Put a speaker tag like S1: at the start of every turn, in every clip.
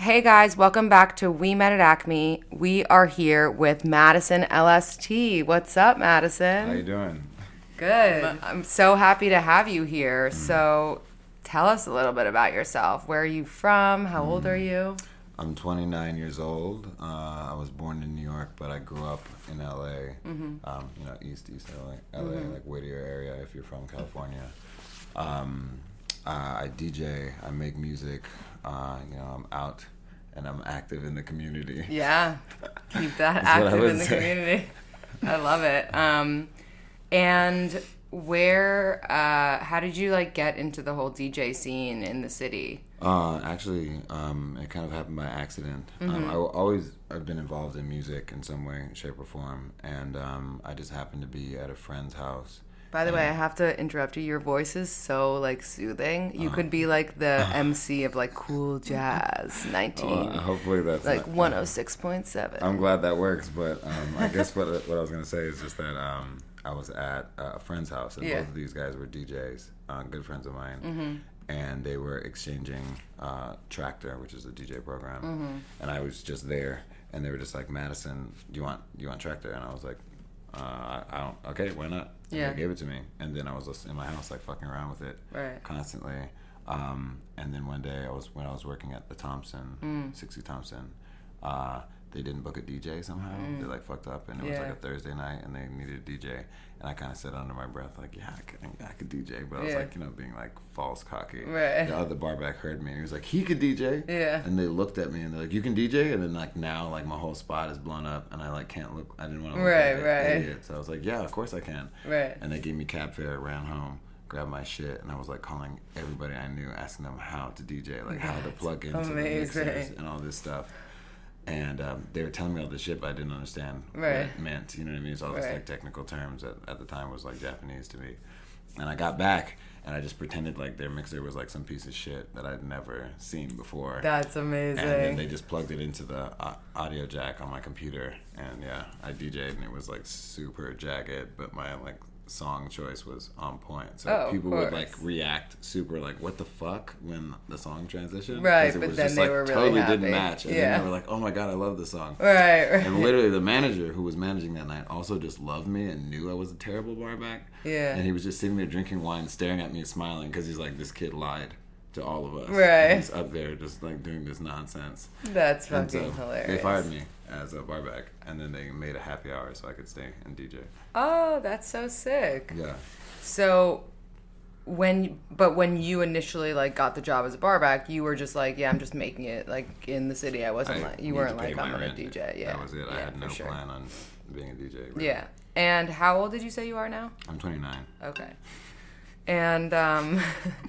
S1: Hey guys, welcome back to We Met at Acme. We are here with Madison LST. What's up, Madison?
S2: How you doing?
S1: Good. I'm so happy to have you here. So, tell us a little bit about yourself. Where are you from? How old are you?
S2: I'm 29 years old. Uh, I was born in New York, but I grew up in LA. Um, you know, East East LA, LA, like Whittier area. If you're from California, um, uh, I DJ. I make music. Uh, you know, I'm out and I'm active in the community.
S1: Yeah. Keep that
S2: I
S1: active in the
S2: say.
S1: community. I love it. Um, and where, uh, how did you like get into the whole DJ scene in the city?
S2: Uh, actually, um, it kind of happened by accident. Um, I w- always I've been involved in music in some way, shape, or form, and um, I just happened to be at a friend's house.
S1: By the way, I have to interrupt you. Your voice is so like soothing. You could be like the MC of like cool jazz, nineteen,
S2: Well, hopefully that's
S1: like one hundred six point seven.
S2: I'm glad that works, but um, I guess what what I was gonna say is just that um, I was at a friend's house, and
S1: Yeah.
S2: both of these guys were DJs, uh, good friends of mine,
S1: Mm-hmm.
S2: and they were exchanging uh, Traktor, which is a DJ program,
S1: Mm-hmm.
S2: and I was just there, and they were just like, Madison, do you want do you want Traktor? And I was like, uh, I, don't. Okay, why not? And
S1: Yeah.
S2: they gave it to me, and then I was just in my house like fucking around with it,
S1: Right.
S2: constantly. Um, and then one day I was when I was working at the Thompson,
S1: Mm.
S2: 60 Thompson, uh, they didn't book a DJ somehow. They like fucked up, and it was
S1: Mm.
S2: Like a Thursday night, and they needed a DJ. And I kind of said under my breath, like, "Yeah, I could, I could DJ," but I was
S1: Yeah.
S2: like, you know, being like false cocky.
S1: Right.
S2: The other barback heard me, and he was like, "He could DJ."
S1: Yeah.
S2: And they looked at me, and they're like, "You can DJ," and then like now, like my whole spot is blown up, and I like can't look. I didn't want to look
S1: Right,
S2: like an
S1: right.
S2: idiot, so I was like, "Yeah, of course I can."
S1: Right.
S2: And they gave me cab fare, ran home, grabbed my shit, and I was like calling everybody I knew, asking them how to DJ, like how to plug into the mixers and all this stuff. And um, they were telling me all this shit, but I didn't understand what it meant. You know what I mean? It's all this like technical terms that at the time was like Japanese to me. And I got back, and I just pretended like their mixer was like some piece of shit that I'd never seen before.
S1: That's amazing.
S2: And then they just plugged it into the uh, audio jack on my computer, and yeah, I DJ'd, and it was like super jagged, but my like song choice was on point. So
S1: Oh,
S2: people would like react super like, "What the fuck?" when the song transitioned.
S1: Right, but
S2: was
S1: then
S2: just,
S1: they
S2: like,
S1: were really
S2: totally
S1: happy.
S2: didn't match, and
S1: Yeah.
S2: then they were like, "Oh my god, I love this song."
S1: right, right.
S2: And literally, the manager who was managing that night also just loved me and knew I was a terrible barback.
S1: Yeah.
S2: And he was just sitting there drinking wine, staring at me, and smiling because he's like, "This kid lied to all of us."
S1: Right.
S2: He's up there just like doing this nonsense.
S1: That's fucking
S2: so
S1: hilarious.
S2: they fired me as a barback, and then they made a happy hour so I could stay and DJ.
S1: Oh, that's so sick.
S2: Yeah.
S1: So when but when you initially like got the job as a barback, you were just like, yeah, I'm just making it like in the city. I wasn't
S2: I
S1: like you weren't like I'm gonna. DJ. Yeah,
S2: That was it. I had no
S1: sure.
S2: plan on being a DJ.
S1: Yeah. And how old did you say you are now?
S2: I'm 29.
S1: Okay. And um,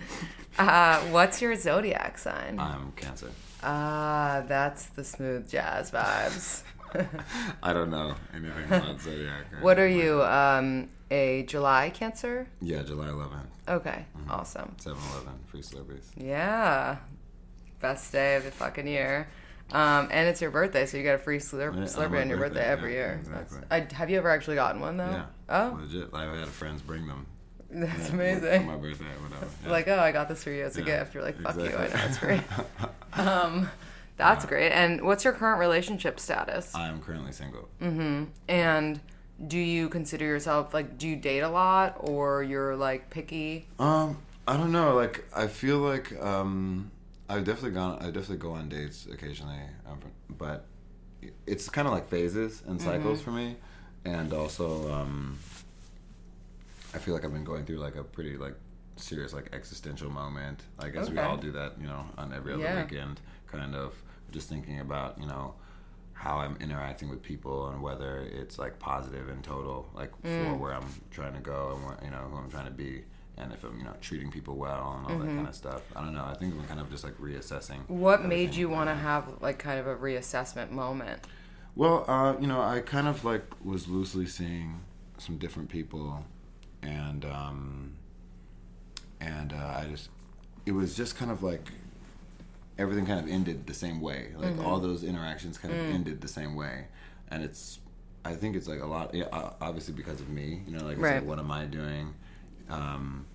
S1: uh, what's your zodiac sign?
S2: I'm Cancer.
S1: Ah, that's the smooth jazz vibes.
S2: I don't know anything about zodiac.
S1: what are you? Um, a July Cancer?
S2: Yeah, July 11th,
S1: Okay,
S2: Mm-hmm.
S1: awesome.
S2: 7-Eleven, free Slurpees.
S1: Yeah, best day of the fucking year. Um, and it's your birthday, so you get a free slurp,
S2: Yeah,
S1: Slurpee on your birthday,
S2: birthday,
S1: every
S2: yeah,
S1: year.
S2: exactly.
S1: I, have you ever actually gotten one though?
S2: Yeah.
S1: Oh,
S2: Legit. I had friends bring them.
S1: that's
S2: Yeah,
S1: amazing.
S2: For my birthday whatever. Yeah.
S1: Like, oh, I got this for you as a gift. You're like, fuck you, I
S2: exactly.
S1: know it's free. um, that's great. And what's your current relationship status?
S2: I am currently single. Mm-hmm.
S1: And do you consider yourself like, do you date a lot, or you're like picky?
S2: Um, I don't know. Like, I feel like um, I've definitely gone. I definitely go on dates occasionally, um, but it's kind of like phases and cycles
S1: Mm-hmm.
S2: for me, and also um, I feel like I've been going through like a pretty like serious like existential moment. I guess we all do that, you know, on every other
S1: Yeah.
S2: weekend, kind of just thinking about you know how I'm interacting with people and whether it's like positive in total, like
S1: Mm.
S2: for where I'm trying to go and where, you know who I'm trying to be, and if I'm you know treating people well and all
S1: Mm-hmm.
S2: that kind of stuff. I don't know. I think I'm kind of just like reassessing.
S1: What made you want to have like kind of a reassessment moment?
S2: Well, uh, you know, I kind of like was loosely seeing some different people, and um, and uh, I just it was just kind of like everything kind of ended the same way. Like all those interactions kind of ended the same way, and it's I think it's like a lot. Yeah, obviously because of me. You know, like, it's
S1: Right.
S2: like what am I doing? Um,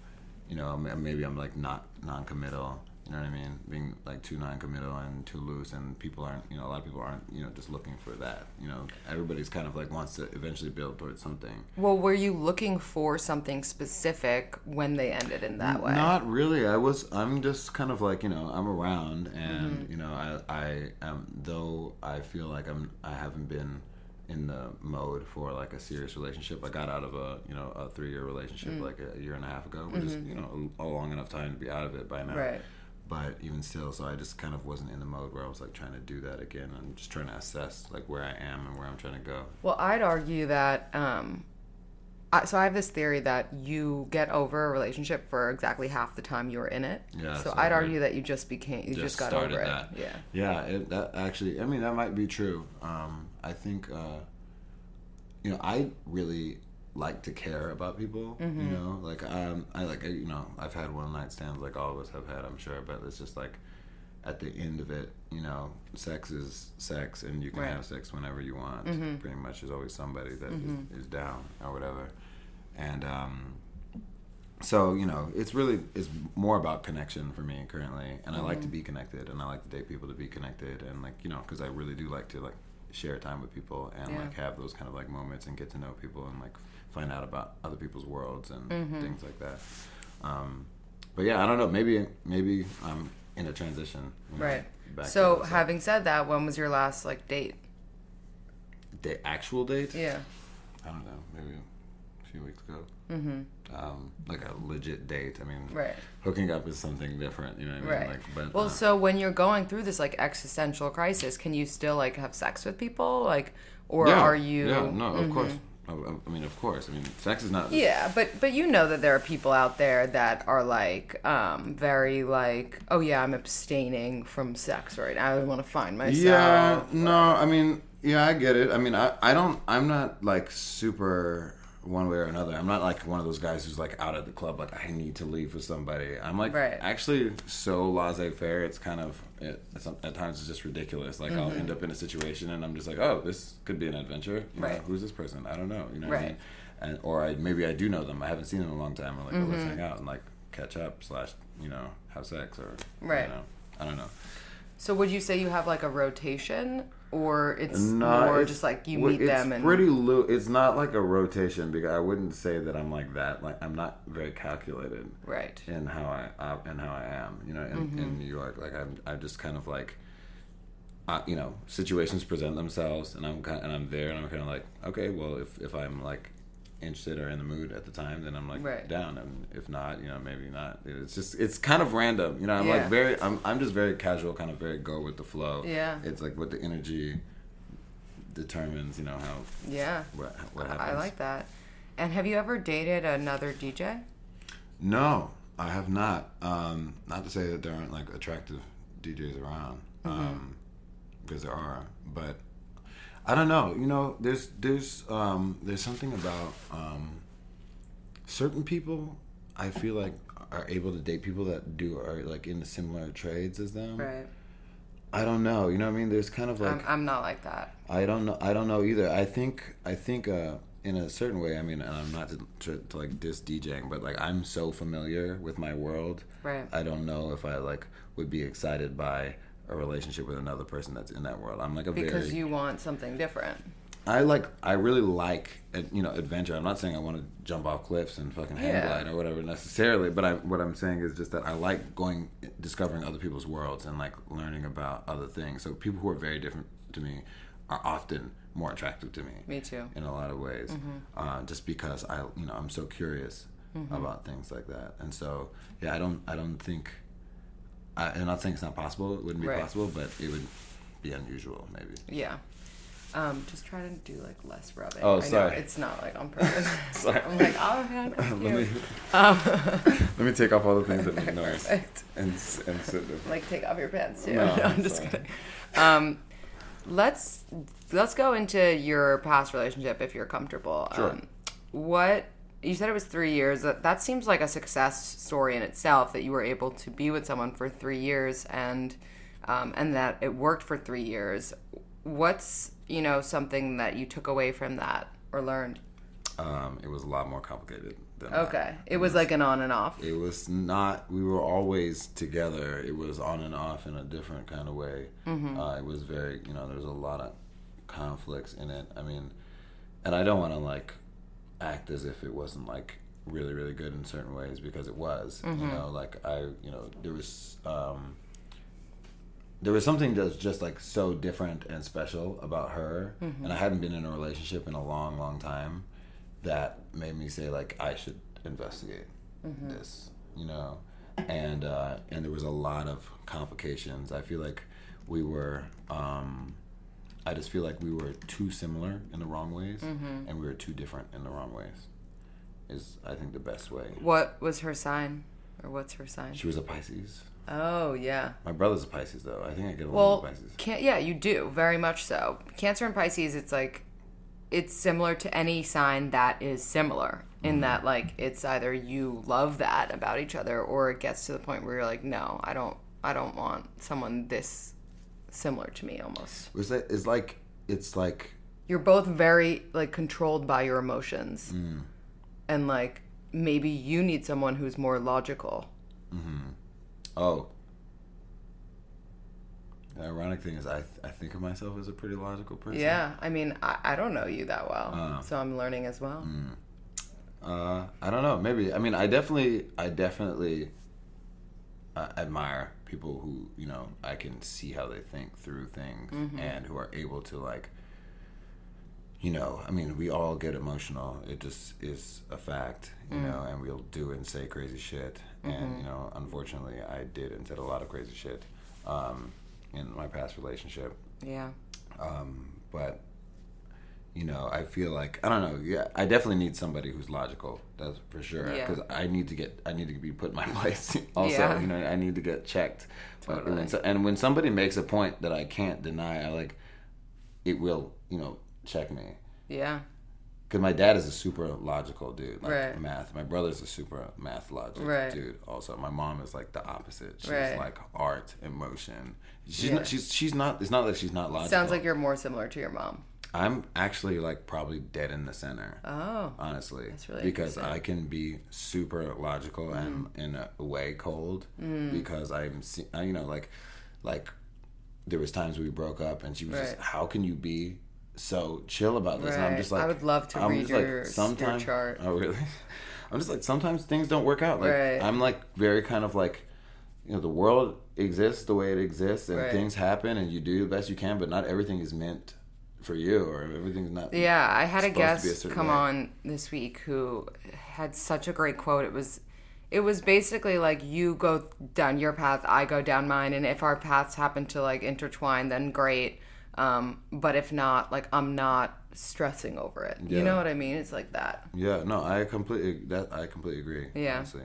S2: you know, maybe I'm like not non-committal. You know what I mean? Being like too non-committal and too loose, and people aren't. You know, a lot of people aren't. You know, just looking for that. You know, everybody's kind of like wants to eventually build towards something.
S1: Well, were you looking for something specific when they ended in that way?
S2: Not really. I was. I'm just kind of like you know. I'm around, and
S1: Mm-hmm.
S2: you know, I I am. Though I feel like I'm. I haven't been in the mode for like a serious relationship. I got out of a you know a three year relationship
S1: Mm.
S2: like a year and a half ago, which is you know a, long enough time to be out of it by now.
S1: Mm-hmm. Right.
S2: But even still, so I just kind of wasn't in the mode where I was like trying to do that again. I'm just trying to assess like where I am and where I'm trying to go.
S1: Well, I'd argue that. Um, I, so I have this theory that you get over a relationship for exactly half the time you were in it.
S2: Yeah,
S1: So
S2: so
S1: I'd argue that you just became you just, got over it.
S2: that.
S1: Yeah.
S2: Yeah, it, that actually, I mean, that might be true. Um, I think, uh, you know, I really like to care about people.
S1: Mm-hmm.
S2: You know, like um, I like you know, I've had one night stands like all of us have had, I'm sure, but it's just like at the end of it, you know, sex is sex, and you can
S1: Right.
S2: have sex whenever you want. Pretty much, there's always somebody that is, is down or whatever, and. um so you know it's really it's more about connection for me currently and i like to be connected and i like to date people to be connected and like you know because i really do like to like share time with people and
S1: Yeah.
S2: like have those kind of like moments and get to know people and like find out about other people's worlds and
S1: Mm-hmm.
S2: things like that um but yeah i don't know maybe maybe i'm in a transition you know,
S1: Right. So having said that, when was your last like date?
S2: The actual date
S1: Yeah.
S2: i don't know maybe a few weeks ago mm-hmm. um like a legit date i mean
S1: Right.
S2: hooking up is something different you know what I mean?
S1: Right.
S2: like but
S1: well,
S2: uh,
S1: so when you're going through this like existential crisis, can you still like have sex with people, like, or
S2: Yeah,
S1: are you?
S2: Yeah, no, of course. I, mean, of course. I mean, sex is not.
S1: Yeah, but but you know that there are people out there that are like um very like oh yeah I'm abstaining from sex right now I want to find myself
S2: Yeah, no, I mean, yeah, I get it. I mean, I, I don't, I'm not like super one way or another. I'm not like one of those guys who's like out at the club, like I need to leave with somebody. I'm like
S1: Right.
S2: actually so laissez faire. It's kind of, it, it's, at times it's just ridiculous. Like I'll
S1: Mm-hmm.
S2: end up in a situation and I'm just like, oh, this could be an adventure. You know,
S1: Right.
S2: who's this person? I don't know. You know what I
S1: Right.
S2: mean? And, or I, maybe I do know them. I haven't seen them in a long time. Or like, oh, let's
S1: Mm-hmm.
S2: hang out and like catch up slash, you know, have sex or,
S1: Right.
S2: You know, I don't know.
S1: so would you say you have like a rotation or it's
S2: No,
S1: more
S2: it's-
S1: just like you meet them and it's
S2: pretty loo It's not like a rotation because I wouldn't say that I'm like that. Like I'm not very calculated
S1: right
S2: in how I uh, in how I am. You know, in,
S1: Mm-hmm.
S2: in New York, like I'm I just kind of like. Uh, you know, situations present themselves, and I'm kind of, and I'm there, and I'm kind of like, okay, well, if if I'm like interested or in the mood at the time, then I'm like
S1: Right.
S2: down, and if not, you know, maybe not. It's just it's kind of random, you know. I'm
S1: Yeah.
S2: like very, I'm I'm just very casual, kind of very go with the flow.
S1: Yeah.
S2: it's like what the energy determines, you know, how
S1: yeah
S2: what what happens.
S1: I like that and have you ever dated another DJ
S2: No, I have not. Um, not to say that there aren't like attractive DJs around, um, because there are. But I don't know. You know, there's there's um, there's something about um, certain people. I feel like are able to date people that do are like in similar trades as them.
S1: right
S2: I don't know. You know what I mean? There's kind of like
S1: I'm, I'm not like that
S2: I don't know. I don't know either. I think. I think. Uh, in a certain way, I mean, and I'm not to, to, to like diss DJing, but like I'm so familiar with my world.
S1: Right.
S2: I don't know if I like would be excited by a relationship with another person that's in that world. I'm like a
S1: because
S2: very
S1: you want something different
S2: I like I really like uh, you know adventure. I'm not saying I want to jump off cliffs and fucking hang
S1: Yeah.
S2: glide or whatever necessarily, but I what I'm saying is just that I like going discovering other people's worlds and like learning about other things. So people who are very different to me are often more attractive to me.
S1: Me too.
S2: In a lot of ways, uh, just because I you know I'm so curious about things like that, and so yeah, I don't I don't think. I, I'm not saying it's not possible. It wouldn't be
S1: Right.
S2: possible, but it would be unusual, maybe.
S1: Yeah. Um, just try to do like less rubbing.
S2: Oh,
S1: I know
S2: sorry.
S1: it's not like on purpose.
S2: Sorry.
S1: I'm like, oh, thank
S2: Let me,
S1: you.
S2: let me take off all the things that make noise and and sit there.
S1: Like, take off your pants too.
S2: No,
S1: No, I'm just
S2: sorry.
S1: kidding. Um, let's let's go into your past relationship if you're comfortable.
S2: Sure.
S1: Um, what you said it was three years. That that seems like a success story in itself. That you were able to be with someone for three years and um, and that it worked for three years. What's you know something that you took away from that or learned?
S2: Um, it was a lot more complicated than that.
S1: Okay, it was like an on and off.
S2: It was not. We were always together. It was on and off in a different kind of way.
S1: Mm-hmm.
S2: Uh, it was very, you know, there was a lot of conflicts in it. I mean, and I don't want to like act as if it wasn't like really, really good in certain ways because it was.
S1: Mm-hmm.
S2: You know, like I, you know, there was. Um, there was something that's just like so different and special about her and i hadn't been in a relationship in a long long time that made me say like i should investigate this you know and uh and there was a lot of complications i feel like we were um i just feel like we were too similar in the wrong ways and we were too different in the wrong ways is i think the best way
S1: What was her sign, or what's her sign?
S2: she was a pisces
S1: Oh yeah.
S2: my brother's a pisces though i think i get along
S1: Well,
S2: with pisces
S1: can yeah, you do very much so. Cancer and Pisces, it's like it's similar to any sign that is similar
S2: Mm-hmm.
S1: in that like it's either you love that about each other or it gets to the point where you're like, no, I don't, I don't want someone this similar to me. Almost,
S2: It's like, it's like it's like
S1: you're both very like controlled by your emotions,
S2: Mm.
S1: and like maybe you need someone who's more logical.
S2: oh. The ironic thing is, I th- I think of myself as a pretty logical person.
S1: Yeah, I mean, I, I don't know you that well,
S2: Uh.
S1: so I'm learning as well.
S2: Uh, I don't know. Maybe. I mean, I definitely, I definitely uh, admire people who you know I can see how they think through things and who are able to like. You know, I mean, we all get emotional. It just is a fact, you know, and we'll do and say crazy shit. And you know, unfortunately, I did and said a lot of crazy shit um, in my past relationship.
S1: Yeah.
S2: Um, but you know, I feel like I don't know. Yeah, I definitely need somebody who's logical. That's for sure.
S1: Yeah.
S2: Because I need to get, I need to be put in my place. also,
S1: Yeah.
S2: you know, I need to get checked. But
S1: Totally.
S2: so- and when somebody makes a point that I can't deny, I like, it will, you know, check me.
S1: Yeah.
S2: Because my dad is a super logical dude, like
S1: Right.
S2: math. My brother's a super math logic
S1: Right.
S2: dude. Also, my mom is like the opposite. She's
S1: Right.
S2: like art, emotion. She's
S1: Yeah.
S2: not, she's she's not. It's not that she's not logical.
S1: Sounds like you're more similar to your mom.
S2: I'm actually like probably dead in the center.
S1: Oh.
S2: honestly,
S1: That's really
S2: because. I can be super logical and in a way cold
S1: Mm.
S2: because I'm, you know, like, like there was times we broke up and she was just, how can you be so chill about this? And I'm just like,
S1: I would love to
S2: I'm
S1: read your- your
S2: like, sometimes,
S1: chart.
S2: Oh really? I'm just like sometimes things don't work out. Like
S1: Right.
S2: I'm like very kind of like, you know, the world exists the way it exists and
S1: Right.
S2: things happen and you do the best you can, but not everything is meant for you or everything's not.
S1: Yeah, I had a
S2: be a
S1: guest come
S2: way.
S1: on this week who had such a great quote. It was it was basically like you go down your path, I go down mine, and if our paths happen to like intertwine, then great. Um, but if not, like I'm not stressing over it. You know what I mean? It's like that.
S2: Yeah, no, I completely that I completely agree.
S1: Yeah.
S2: honestly,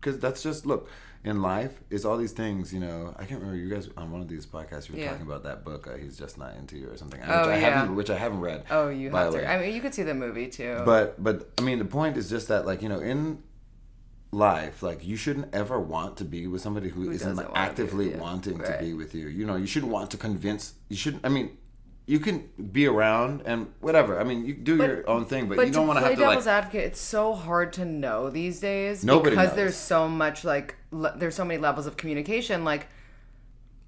S2: because that's just look in life. It's all these things, you know. I can't remember you guys on one of these podcasts. You were
S1: Yeah.
S2: talking about that book. Uh, He's just not into you or something.
S1: Oh,
S2: which I
S1: yeah.
S2: haven't, which I haven't read.
S1: Oh, you
S2: by
S1: have to. I mean, you could see the movie too.
S2: But but I mean, the point is just that like you know in life like you shouldn't ever want to be with somebody who, isn't like
S1: wanna be
S2: actively wanting
S1: Right.
S2: to be with you you know you shouldn't want to convince you shouldn't i mean you can be around and whatever i mean you do your own thing but,
S1: But
S2: you don't want to have to like
S1: devil's advocate, it's so hard to know these days
S2: Nobody
S1: because
S2: knows.
S1: there's so much like le- there's so many levels of communication. Like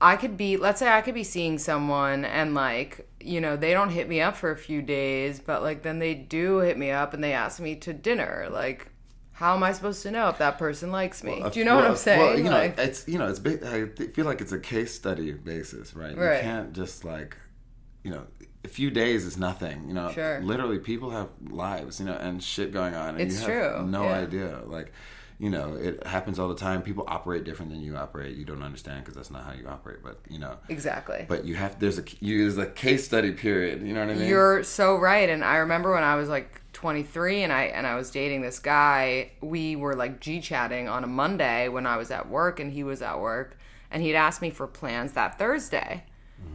S1: I could be, let's say I could be seeing someone and like, you know, they don't hit me up for a few days, but like then they do hit me up and they ask me to dinner. Like, how am I supposed to know if that person likes me? do you know what I'm saying?
S2: Well, you know,
S1: like,
S2: it's you know, it's. I feel like it's a case study basis, right?
S1: Right.
S2: You can't just like, you know, a few days is nothing. You know,
S1: Sure.
S2: literally, people have lives, you know, and shit going on, and
S1: It's
S2: you have
S1: true,
S2: no
S1: yeah.
S2: idea. Like, you know, it happens all the time. People operate different than you operate. You don't understand because that's not how you operate. But you know,
S1: exactly.
S2: but you have. There's a you, there's a case study period. You know what I mean?
S1: You're so right. And I remember when I was like 23 and I and I was dating this guy, we were like G chatting on a Monday when I was at work and he was at work and he'd asked me for plans that Thursday.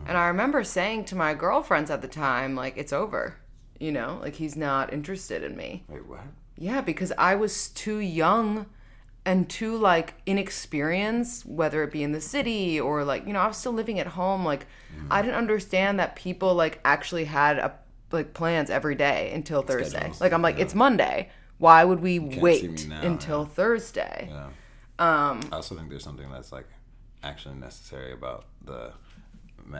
S1: And I remember saying to my girlfriends at the time like it's over. You know, like he's not interested in me.
S2: Wait, what?
S1: Yeah, because I was too young and too like inexperienced, whether it be in the city or like, you know, I was still living at home. Like I didn't understand that people like actually had a like plans every day until Thursday. Like I'm like, it's Monday. Why would we wait
S2: now,
S1: until
S2: yeah.
S1: Thursday?
S2: Yeah.
S1: Um,
S2: I also think there's something that's like actually necessary about the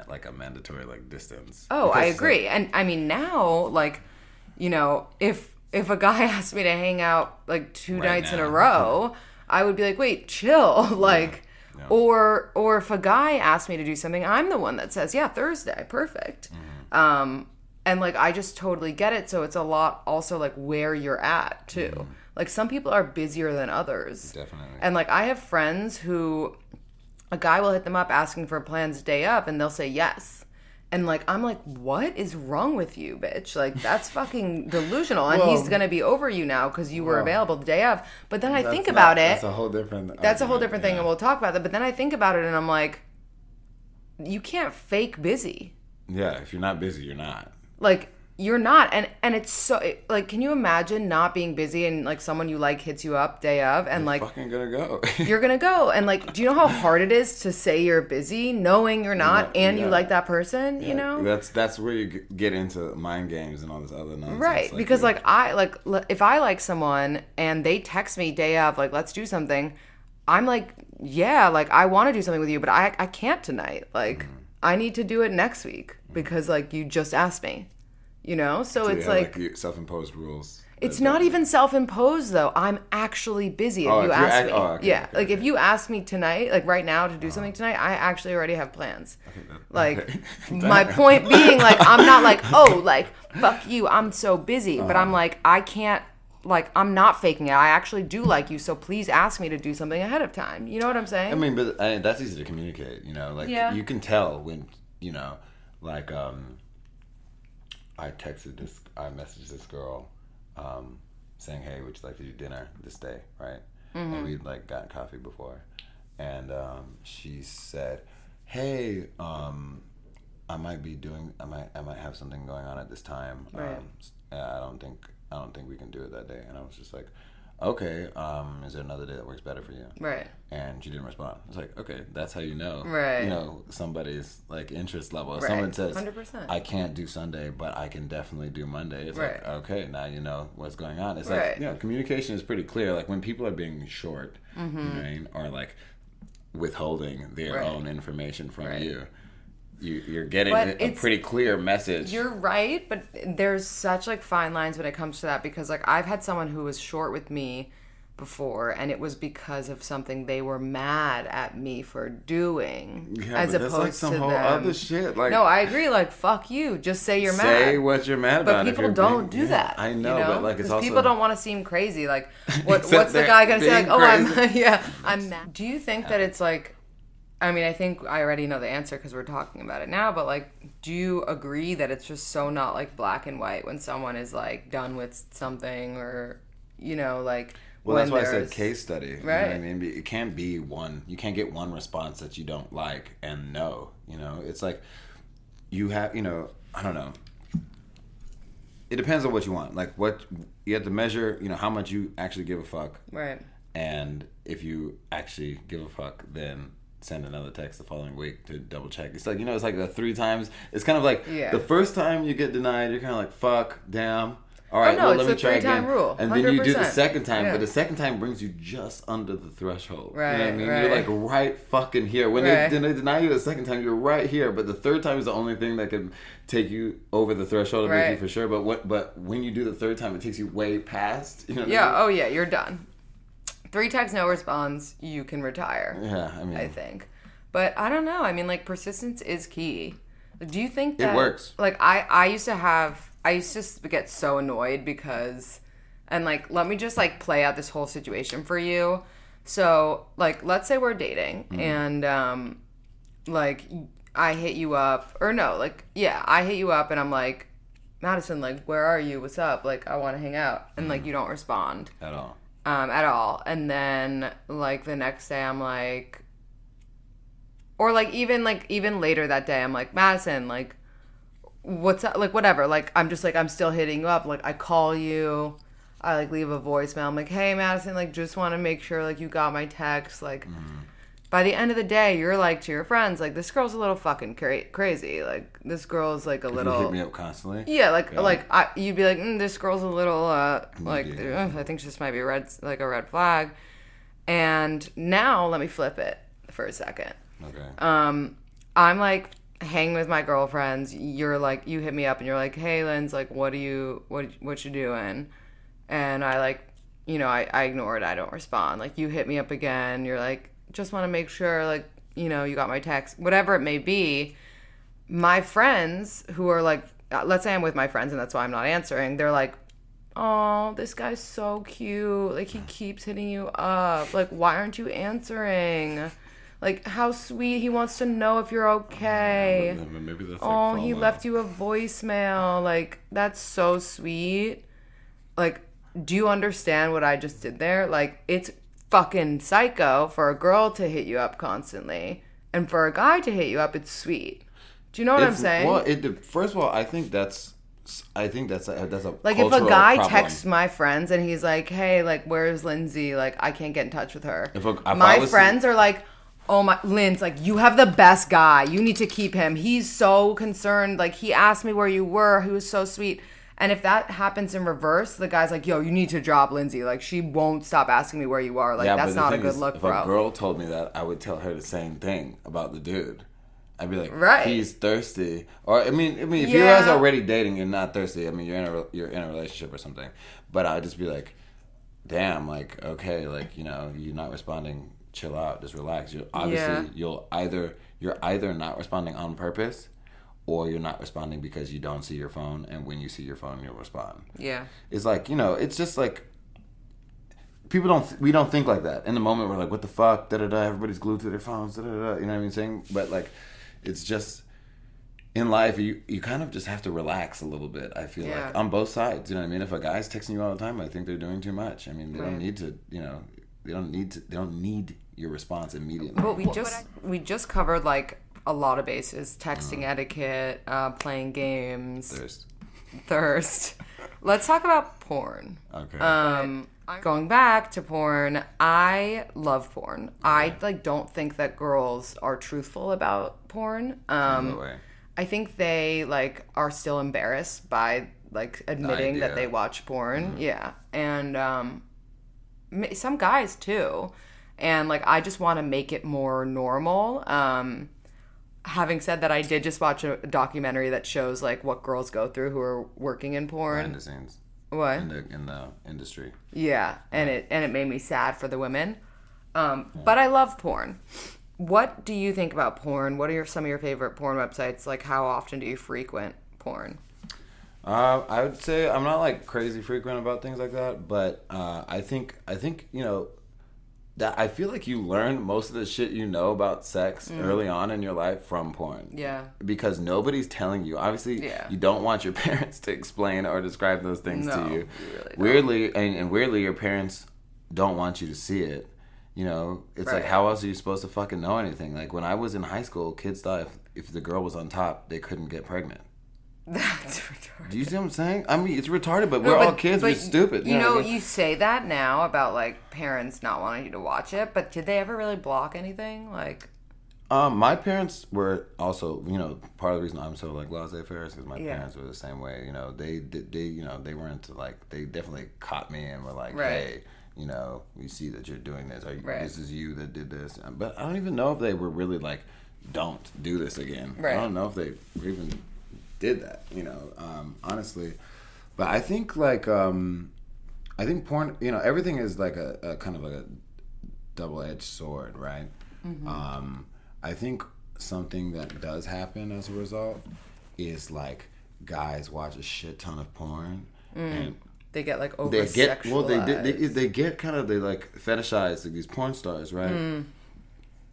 S2: like a mandatory like distance.
S1: Oh,
S2: Because
S1: I agree.
S2: like-
S1: and I mean now, like, you know, if if a guy asked me to hang out like two
S2: Right
S1: nights in a row, I would be like, wait, chill. like
S2: yeah.
S1: or or if a guy asked me to do something, I'm the one that says, Yeah, Thursday, perfect.
S2: Mm-hmm.
S1: Um and like I just totally get it. So it's a lot also like where you're at too. Like some people are busier than others.
S2: Mm-hmm. Definitely.
S1: And like I have friends who a guy will hit them up asking for plans day up and they'll say yes. And like I'm like, what is wrong with you, bitch? Like that's fucking delusional. And he's gonna be over you now because you were available the day of. But then I
S2: That's
S1: think
S2: not-
S1: about it.
S2: That's a whole different.
S1: That's a whole different thing,
S2: yeah.
S1: and we'll talk about that. But then I think about it, and I'm like, you can't fake busy.
S2: Yeah, if you're not busy, you're not.
S1: Like you're not, and and it's so like, can you imagine not being busy and like someone you like hits you up day of, and like
S2: Fucking gonna go.
S1: you're gonna go, and like, do you know how hard it is to say you're busy, knowing you're not,
S2: Yeah,
S1: and you like that person? You know,
S2: that's that's where you get into mind games and all this other nonsense.
S1: right because like i like if i like someone and they text me day of like let's do something i'm like yeah like i want to do something with you but i i can't tonight like
S2: Mm-hmm.
S1: i need to do it next week because like you just asked me you know? So
S2: So
S1: it's
S2: you have,
S1: like,
S2: self-imposed rules.
S1: it's not even self-imposed though. I'm actually busy if
S2: Oh,
S1: you
S2: if
S1: ask me.
S2: oh, okay,
S1: yeah
S2: okay,
S1: like if you ask me tonight like right now to do something tonight i actually already have plans. Like my point being like i'm not like oh like fuck you i'm so busy but
S2: Uh-huh.
S1: i'm like i can't like i'm not faking it. I actually do like you so please ask me to do something ahead of time. You know what i'm saying?
S2: I mean, but I, that's easy to communicate. You know, like
S1: Yeah.
S2: you can tell when you know, like um, I texted this, I messaged this girl, um, saying, "Hey, would you like to do dinner this day?" Right,
S1: Mm-hmm.
S2: and we'd like gotten coffee before, and um, she said, "Hey, um, I might be doing, I might, I might have something going on at this time.
S1: Right.
S2: Um, I don't think, I don't think we can do it that day." And I was just like. Okay, um, is there another day that works better for you?
S1: right
S2: and she didn't respond. It's like, okay, that's how you know,
S1: Right.
S2: You know, somebody's like interest level. If
S1: Right.
S2: someone says,
S1: 100%.
S2: I can't do Sunday, but I can definitely do Monday. It's like, okay, now you know what's going on. It's
S1: Right.
S2: like, you know, communication is pretty clear. Like when people are being short, you know what I mean, or like withholding their
S1: Mm-hmm. Right.
S2: own information from
S1: Right.
S2: you, you you're getting
S1: But
S2: a, pretty clear message.
S1: You're right, but there's such like fine lines when it comes to that because like I've had someone who was short with me before and it was because of something they were mad at me for doing
S2: yeah,
S1: as opposed
S2: that's like some
S1: to
S2: whole
S1: them.
S2: other shit. Like,
S1: no, I agree like fuck you, just say you're
S2: say
S1: mad.
S2: Say what you're mad about. but
S1: people don't
S2: being-
S1: do
S2: yeah,
S1: that.
S2: I
S1: you
S2: know, but like it's also
S1: people don't want to seem crazy. Like, what, what's the guy gonna say? Like, oh, I'm
S2: crazy.
S1: yeah, I'm mad. Do you think that uh-huh. it's like? I mean, I think I already know the answer because we're talking about it now. But like, do you agree that it's just so not like black and white when someone is like done with something or, you know, like
S2: Well, that's why I said case study. You know
S1: Right.
S2: what I mean, it can't be one. You can't get one response that you don't like and no. You know, it's like you have. You know, I don't know. It depends on what you want. Like what you have to measure. You know, how much you actually give a fuck,
S1: Right.
S2: and if you actually give a fuck, then send another text the following week to double check. It's like you know, it's like the three times. It's kind of like
S1: Yeah.
S2: the first time you get denied, you're kind of like fuck, damn. all right,
S1: Oh, no,
S2: well, let me try again.
S1: rule,
S2: And then you do the second time,
S1: Yeah.
S2: but the second time brings you just under the threshold. you know what I mean?
S1: right.
S2: You're like right fucking here. When
S1: Right.
S2: they, they deny you the second time, you're right here. But the third time is the only thing that can take you over the threshold and make you for sure. But what? But when you do the third time, it takes you way past. You know
S1: Yeah.
S2: I mean?
S1: Oh yeah, you're done. Three texts, no response. You can retire.
S2: Yeah. I mean,
S1: I think. But I don't know. I mean, like persistence is key. Do you think that
S2: works.
S1: Like I, I used to have, I used to get so annoyed because, and like, let me just like play out this whole situation for you. So, like, let's say we're dating and, um, like, I hit you up, or no, like, yeah, I hit you up and I'm like, Madison, like, where are you? What's up? Like, I want to hang out, and like, you don't respond
S2: at all.
S1: Um, at all. And then like the next day, I'm like, or like even like even later that day, I'm like Madison, like, what's up? Like whatever. Like I'm just like I'm still hitting you up. Like I call you. I like leave a voicemail. I'm like, hey Madison, like just want to make sure like you got my text. Like by the end of the day, you're like to your friends, like this girl's a little fucking cra- crazy. Like this girl's like a little.
S2: You hit me up constantly.
S1: Yeah, like
S2: Yeah.
S1: like I, you'd be like, mm, this girl's a little uh, like
S2: Yeah.
S1: I think this might be red like a red flag. And now let me flip it for a second.
S2: Okay.
S1: Um, I'm like hanging with my girlfriends. You're like you hit me up and you're like, hey, Linz like, what do you what what you doing? And I like, you know, I I ignore it. I don't respond. Like you hit me up again. You're like, just want to make sure like you know you got my text, whatever it may be my friends who are like uh, let's say i'm with my friends and that's why i'm not answering they're like oh this guy's so cute. Like he keeps hitting you up. Like why aren't you answering? Like how sweet. He wants to know if you're okay.
S2: Maybe that's
S1: oh he left you a voicemail. Like that's so sweet. Like do you understand what i just did there? Like it's fucking psycho for a girl to hit you up constantly and for a guy to hit you up it's sweet. Do you know what i'm saying?
S2: Well, it first of all, I think that's I think that's a, that's a
S1: like if a guy
S2: problem.
S1: texts my friends and he's like hey like where's lindsay? Like i can't get in touch with her.
S2: If a- if
S1: my friends are like oh my Linz, like you have the best guy. You need to keep him. He's so concerned. Like he asked me where you were. He was so sweet and if that happens in reverse the guy's like yo you need to drop lindsay like she won't stop asking me where you are like
S2: Yeah,
S1: that's not a good
S2: is,
S1: look
S2: if
S1: bro
S2: a girl told me that, I would tell her the same thing about the dude. I'd be like,
S1: Right.
S2: he's thirsty. Or I mean, I mean, if you guys are already dating, you're not thirsty. I mean, you're in a you're in a relationship or something. But I'd just be like, damn, like okay, like you know, you're not responding. Chill out, just relax. You obviously
S1: Yeah.
S2: you'll either you're either not responding on purpose, or you're not responding because you don't see your phone, and when you see your phone, you'll respond
S1: yeah.
S2: It's like you know it's just like people don't we don't think like that. In the moment we're like what the fuck? Da da da. Everybody's glued to their phones da da da. You know what I mean saying? But like it's just in life you you kind of just have to relax a little bit I feel
S1: Yeah.
S2: like on both sides. You know what I mean? If a guy's texting you all the time I think they're doing too much. I mean they don't need to you know they don't need to they don't need your response immediately.
S1: But we just we just covered like a lot of bases: texting etiquette, uh, playing games,
S2: There's-
S1: thirst. Let's talk about porn.
S2: okay
S1: Um, going back to porn, I love porn. I like don't think that girls are truthful about porn. Um, I think they like are still embarrassed by like admitting that they watch porn. Yeah, and um, some guys too. And like I just want to make it more normal. Um, having said that, I did just watch a documentary that shows like what girls go through who are working in porn.
S2: behind the scenes
S1: What?
S2: in the in the industry
S1: Yeah, and it and it made me sad for the women. Um, but I love porn. What do you think about porn? What are your, some of your favorite porn websites? Like, how often do you frequent porn?
S2: Uh, I would say I'm not like crazy frequent about things like that, but uh, I think I think you know that I feel like you learn most of the shit you know about sex early on in your life from porn.
S1: Mm. Yeah.
S2: because nobody's telling you. Obviously,
S1: Yeah.
S2: you don't want your parents to explain or describe those things
S1: No,
S2: to you.
S1: you really
S2: weirdly, and, and weirdly, your parents don't want you to see it. You know, it's like how else are you supposed to fucking know anything? Like when I was in high school, kids thought if, if the girl was on top, they couldn't get pregnant.
S1: That's retarded.
S2: Do you see what I'm saying? I mean, it's retarded, but we're all kids. we're stupid.
S1: You,
S2: I
S1: know,
S2: mean?
S1: you say that now about like parents not wanting you to watch it, but did they ever really block anything? Like,
S2: Um, my parents were also, you know, part of the reason I'm so like laissez-faire is because my
S1: Yeah.
S2: parents were the same way. You know, they did, they, you know, they weren't like they definitely caught me and were like,
S1: Right.
S2: hey, you know, we see that you're doing this. Are you,
S1: Right.
S2: this is you that did this. But I don't even know if they were really like, don't do this again.
S1: Right.
S2: I don't know if they even did that. You know, um, honestly. But I think like, um, I think porn. You know, everything is like a, a kind of like a double-edged sword, right? Um, I think something that does happen as a result is like guys watch a shit ton of porn and
S1: They get like over
S2: they get well they, they they they get kind of they like fetishize like these porn stars, right?
S1: Mm.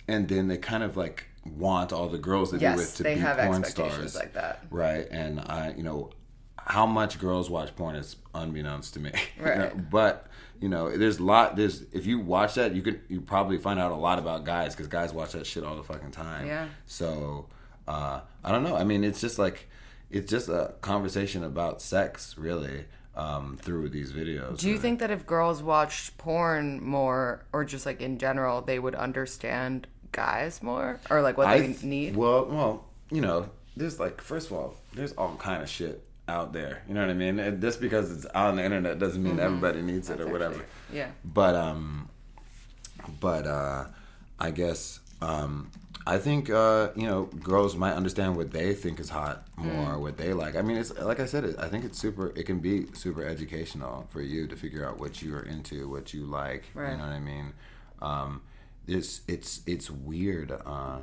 S2: And then they kind of like want all the girls they
S1: Yes,
S2: be with to
S1: they
S2: be
S1: have
S2: porn stars,
S1: like that.
S2: right? And I, you know, how much girls watch porn is unbeknownst to me, you know?
S1: Right.
S2: But you know, there's a lot. There's if you watch that, you could you probably find out a lot about guys because guys watch that shit all the fucking time.
S1: Yeah.
S2: So uh, I don't know. I mean, it's just like it's just a conversation about sex, really, um, through these videos.
S1: Do you
S2: really.
S1: think that if girls watched porn more, or just like in general, they would understand guys more, or like what
S2: I
S1: they
S2: th-
S1: need?
S2: Well, well, you know, there's like first of all, there's all kind of shit out there. You know what I mean? And just because it's on the internet doesn't mean everybody needs it or whatever.
S1: Mm-hmm. yeah.
S2: But um, but uh, I guess um, I think uh, you know, girls might understand what they think is hot more,
S1: Mm.
S2: what they like. I mean, it's like I said, it, I think it's super. It can be super educational for you to figure out what you are into, what you like.
S1: Right.
S2: You know what I mean? Um, it's it's it's weird. Uh,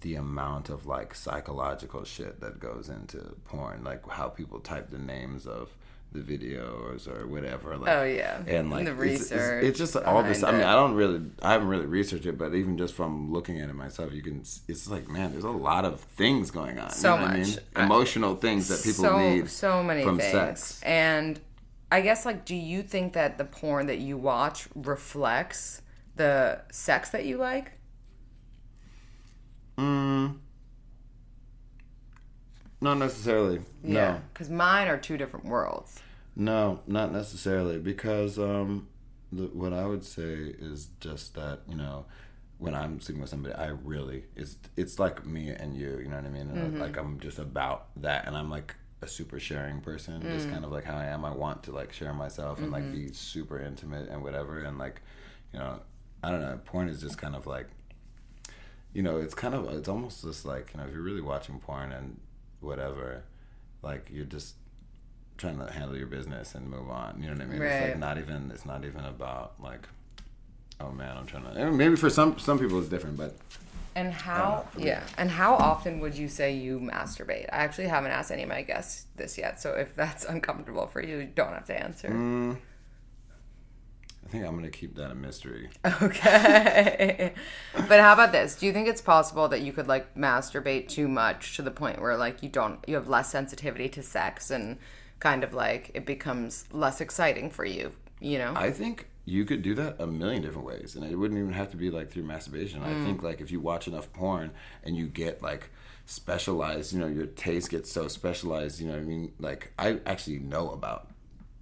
S2: the amount of like psychological shit that goes into porn, like how people type the names of the videos or whatever. Like,
S1: Oh, yeah.
S2: and like
S1: The
S2: it's- it's- It's, just all this. I mean. I don't really, I haven't really researched it, but even just from looking at it myself, you can. It's like, man, there's a lot of things going on.
S1: So
S2: you know what I
S1: much.
S2: mean?
S1: I-
S2: emotional things that people
S1: so
S2: need.
S1: so many
S2: from
S1: things
S2: sex.
S1: and i guess like do you think that the porn that you watch reflects the sex that you like
S2: Mm, not necessarily. No.
S1: because mine are two different worlds
S2: No, not necessarily because um, the, what I would say is just that you know when I'm sleeping with somebody, I really it's it's like me and you, you know what I mean? And Like I'm just about that, and I'm like a super sharing person, just kind of like how I am. I want to like share myself and like be super intimate and whatever, and like you know, I don't know. Porn is just kind of like you know, it's kind of it's almost just like you know if you're really watching porn and whatever, like you're just trying to handle your business and move on. You know what I mean? It's
S1: Right.
S2: like not even it's not even about like oh man, I'm trying to maybe for some some people it's different, but
S1: and how yeah and how often would you say you masturbate i actually haven't asked any of my guests this yet so if that's uncomfortable for you you don't have to answer
S2: Mm. I think I'm gonna keep that a mystery.
S1: Okay. but how about this? Do you think it's possible that you could like masturbate too much to the point where like you don't you have less sensitivity to sex and kind of like it becomes less exciting for you, you know?
S2: I think you could do that a million different ways, and it wouldn't even have to be like through masturbation. I think mm. like if you watch enough porn and you get like specialized, you know, your taste gets so specialized. You know, what I mean, like I actually know about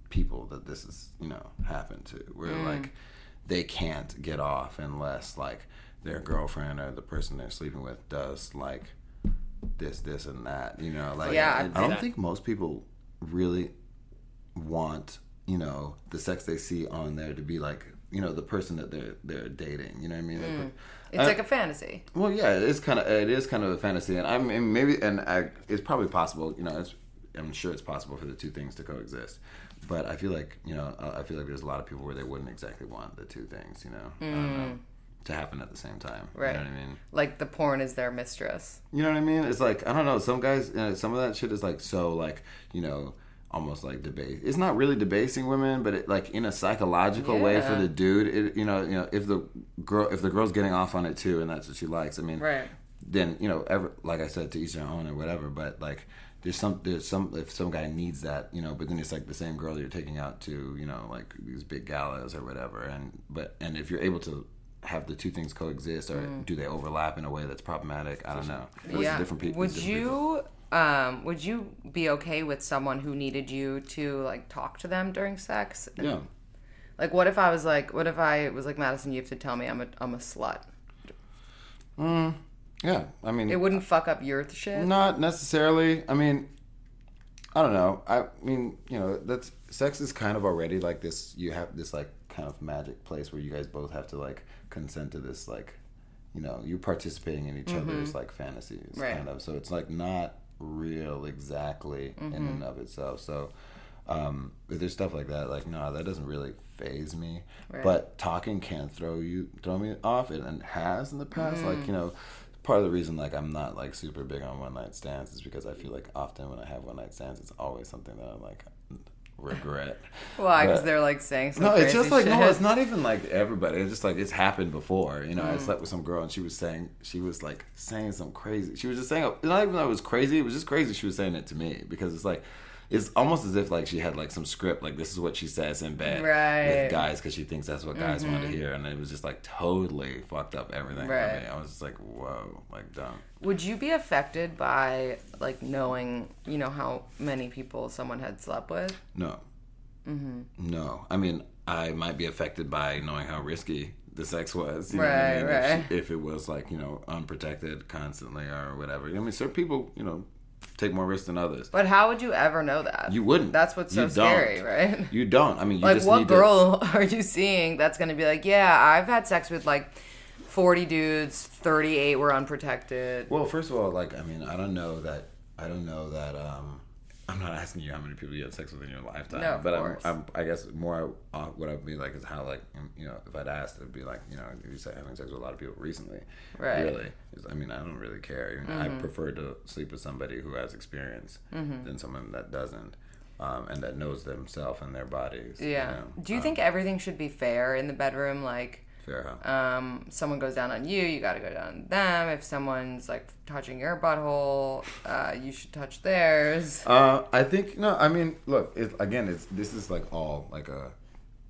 S2: people that this is you know happened to where mm. like they can't get off unless like their girlfriend or the person they're sleeping with does like this this and that you know like
S1: Yeah,
S2: I,
S1: I'd
S2: don't think most people really want you know the sex they see on there to be like you know the person that they're they're dating you know what i mean? Like, mm.
S1: it's like a fantasy.
S2: well yeah it is kind of it is kind of a fantasy and i mean maybe and I, it's probably possible you know it's i'm sure it's possible for the two things to coexist but i feel like you know i feel like there's a lot of people where they wouldn't exactly want the two things you know, don't know to happen at the same time
S1: Mm. Right.
S2: you know what i mean
S1: Like the porn is their mistress.
S2: you know what I mean? It's like I don't know. Some guys, uh, some of that shit is like so like you know almost like debase. It's not really debasing women, but it, like in a psychological way for the dude. It, you know, you know if the girl if the girl's getting off on it too, and that's what she likes. I mean,
S1: Right.
S2: Then you know, ever like I said, to each their own or whatever. But like. There's some, there's some, if some guy needs that, you know, but then it's like the same girl you're taking out to, you know, like these big galas or whatever. And, but, and if you're able to have the two things coexist or do they overlap in a way that's problematic? I don't know. It's
S1: yeah.
S2: different people.
S1: would
S2: it's different people.
S1: you um would you be okay with someone who needed you to like talk to them during sex?
S2: Yeah.
S1: Like what if I was like what if I was like Madison you have to tell me I'm a I'm a slut?
S2: Yeah, I mean,
S1: It wouldn't fuck up your shit.
S2: Not necessarily. I mean, I don't know. I mean, you know, that's sex is kind of already like this. You have this like kind of magic place where you guys both have to like consent to this like, you know, you're participating in each other's like fantasies,
S1: Mm-hmm. Right.
S2: kind of. So it's like not real exactly in
S1: Mm-hmm.
S2: and of itself. So. Um, if there's stuff like that, like no, that doesn't really phase me.
S1: Right.
S2: But talking can throw you throw me off, and, and has in the past.
S1: Mm-hmm.
S2: Like you know, part of the reason like I'm not like super big on one night stands is because I feel like often when I have one night stands, it's always something that I like regret.
S1: Why? Because they're like saying
S2: No, it's just like
S1: shit.
S2: no, it's not even like everybody. It's just like it's happened before. You know,
S1: Mm.
S2: I slept with some girl and she was saying she was like saying some crazy. She was just saying not even that it was crazy. It was just crazy. She was saying it to me because it's like. It's almost as if like she had like some script, like this is what she says in bed
S1: Right. Mm-hmm.
S2: with guys because she thinks that's what guys want to hear, and it was just like totally fucked up everything for me. I was just like, whoa, like dumb.
S1: Would you be affected by like knowing, you know, how many people someone had slept with?
S2: No.
S1: Mm-hmm.
S2: No. I mean, I might be affected by knowing how risky the sex was. You know
S1: Right,
S2: I mean?
S1: right.
S2: If, she- if it was like, you know, unprotected constantly or whatever. I mean, certain people, you know, take more risks than others.
S1: But how would you ever know that?
S2: You wouldn't.
S1: That's what's so scary, right?
S2: You don't. I mean, you
S1: like
S2: just
S1: what
S2: need to-
S1: girl are you seeing that's going to be like, "Yeah, I've had sex with like 40 dudes, 38 were unprotected."
S2: Well, first of all, like I mean, I don't know that I don't know that um I'm not asking you how many people you had sex with in your lifetime,
S1: No,
S2: but. I'm, I'm I guess more uh, what I'd be like is how like um, you know if I'd asked it'd be like you know you say having sex with a lot of people recently,
S1: Right. Mm-hmm.
S2: Really, I mean I don't really care. You know, I prefer to sleep with somebody who has experience than someone that doesn't, um, and that knows themselves and their bodies. you
S1: Yeah.
S2: know.
S1: Do you
S2: Um,
S1: think everything should be fair in the bedroom like Um, someone goes down on you, you got to go down on them. If someone's like touching your butthole, uh, you should touch theirs.
S2: Uh, I think no. I mean, look. It, again, it's this is like all like a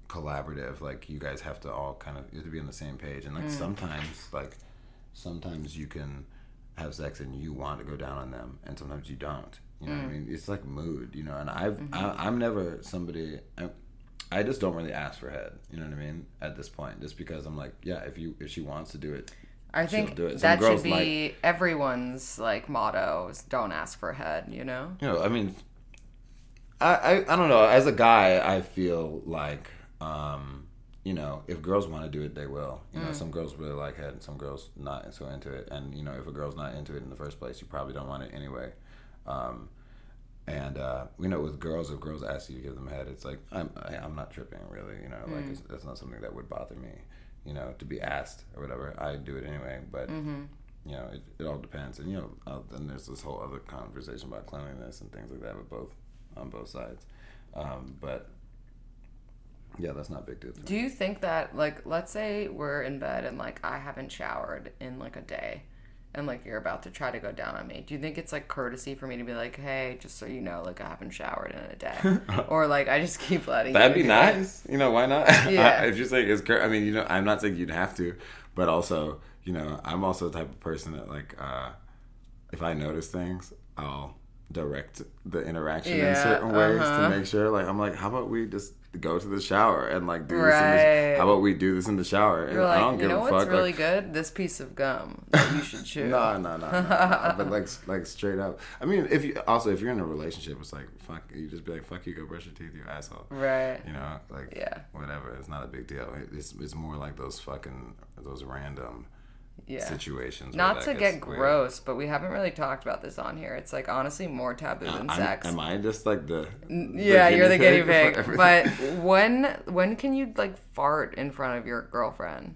S2: collaborative. Like you guys have to all kind of you have to be on the same page. And like
S1: Mm.
S2: sometimes, like sometimes you can have sex and you want to go down on them, and sometimes you don't. You know what I
S1: Mm.
S2: mean? It's like mood. You know. And I've
S1: Mm-hmm.
S2: I, I'm never somebody. I, I just don't really ask for head. You know what I mean? At this point, just because I'm like, yeah, if you if she wants to do it,
S1: I
S2: she'll
S1: think
S2: do it.
S1: That should be everyone's like motto: is don't ask for head. You know?
S2: you know, I mean, I, I, I don't know. As a guy, I feel like, um, you know, if girls want to do it, they will. You know, some girls really like head, and some girls not so into it. And you know, if a girl's not into it in the first place, you probably don't want it anyway. Um, and uh, you know, with girls, if girls ask you to give them a head, it's like I'm, I, I'm not tripping, really. You know, like it's, that's not something that would bother me. You know, to be asked or whatever, I do it anyway. But you know, it, it all depends. And you know, uh, then there's this whole other conversation about cleanliness and things like that, with both on both sides. Um, but yeah, that's not a big deal. to me.
S1: Do you think that like let's say we're in bed and like I haven't showered in like a day and like you're about to try to go down on me. Do you think it's like courtesy for me to be like, "Hey, just so you know, like I haven't showered in a day." or like I just keep letting
S2: That'd
S1: you
S2: be
S1: do it?
S2: nice. You know, why not?
S1: Yeah.
S2: if you're saying it's, cur- I mean, you know, I'm not saying you'd have to, but also, you know, I'm also the type of person that like, uh, if I notice things, I'll direct the interaction in certain ways
S1: uh-huh.
S2: to make sure. Like, I'm like, how about we just go to the shower and like do this? In the, how about we do this in the shower? And
S1: You're
S2: I don't
S1: like,
S2: give
S1: you know
S2: a
S1: what's
S2: fuck.
S1: really
S2: like,
S1: good? This piece of gum that you should chew.
S2: no, no, no, no, no. but like, like straight up. I mean, if you also if you're in a relationship, it's like fuck. You just be like, fuck you, go brush your teeth, you asshole.
S1: Right.
S2: You know, like
S1: Yeah.
S2: whatever. It's not a big deal. It's it's more like those fucking those random
S1: Yeah.
S2: situations.
S1: Not to get
S2: weird.
S1: gross, but we haven't really talked about this on here. It's like honestly more taboo than
S2: I'm-
S1: sex.
S2: Am I just like the?
S1: yeah, you're the guinea pig. But when when can you like fart in front of your girlfriend?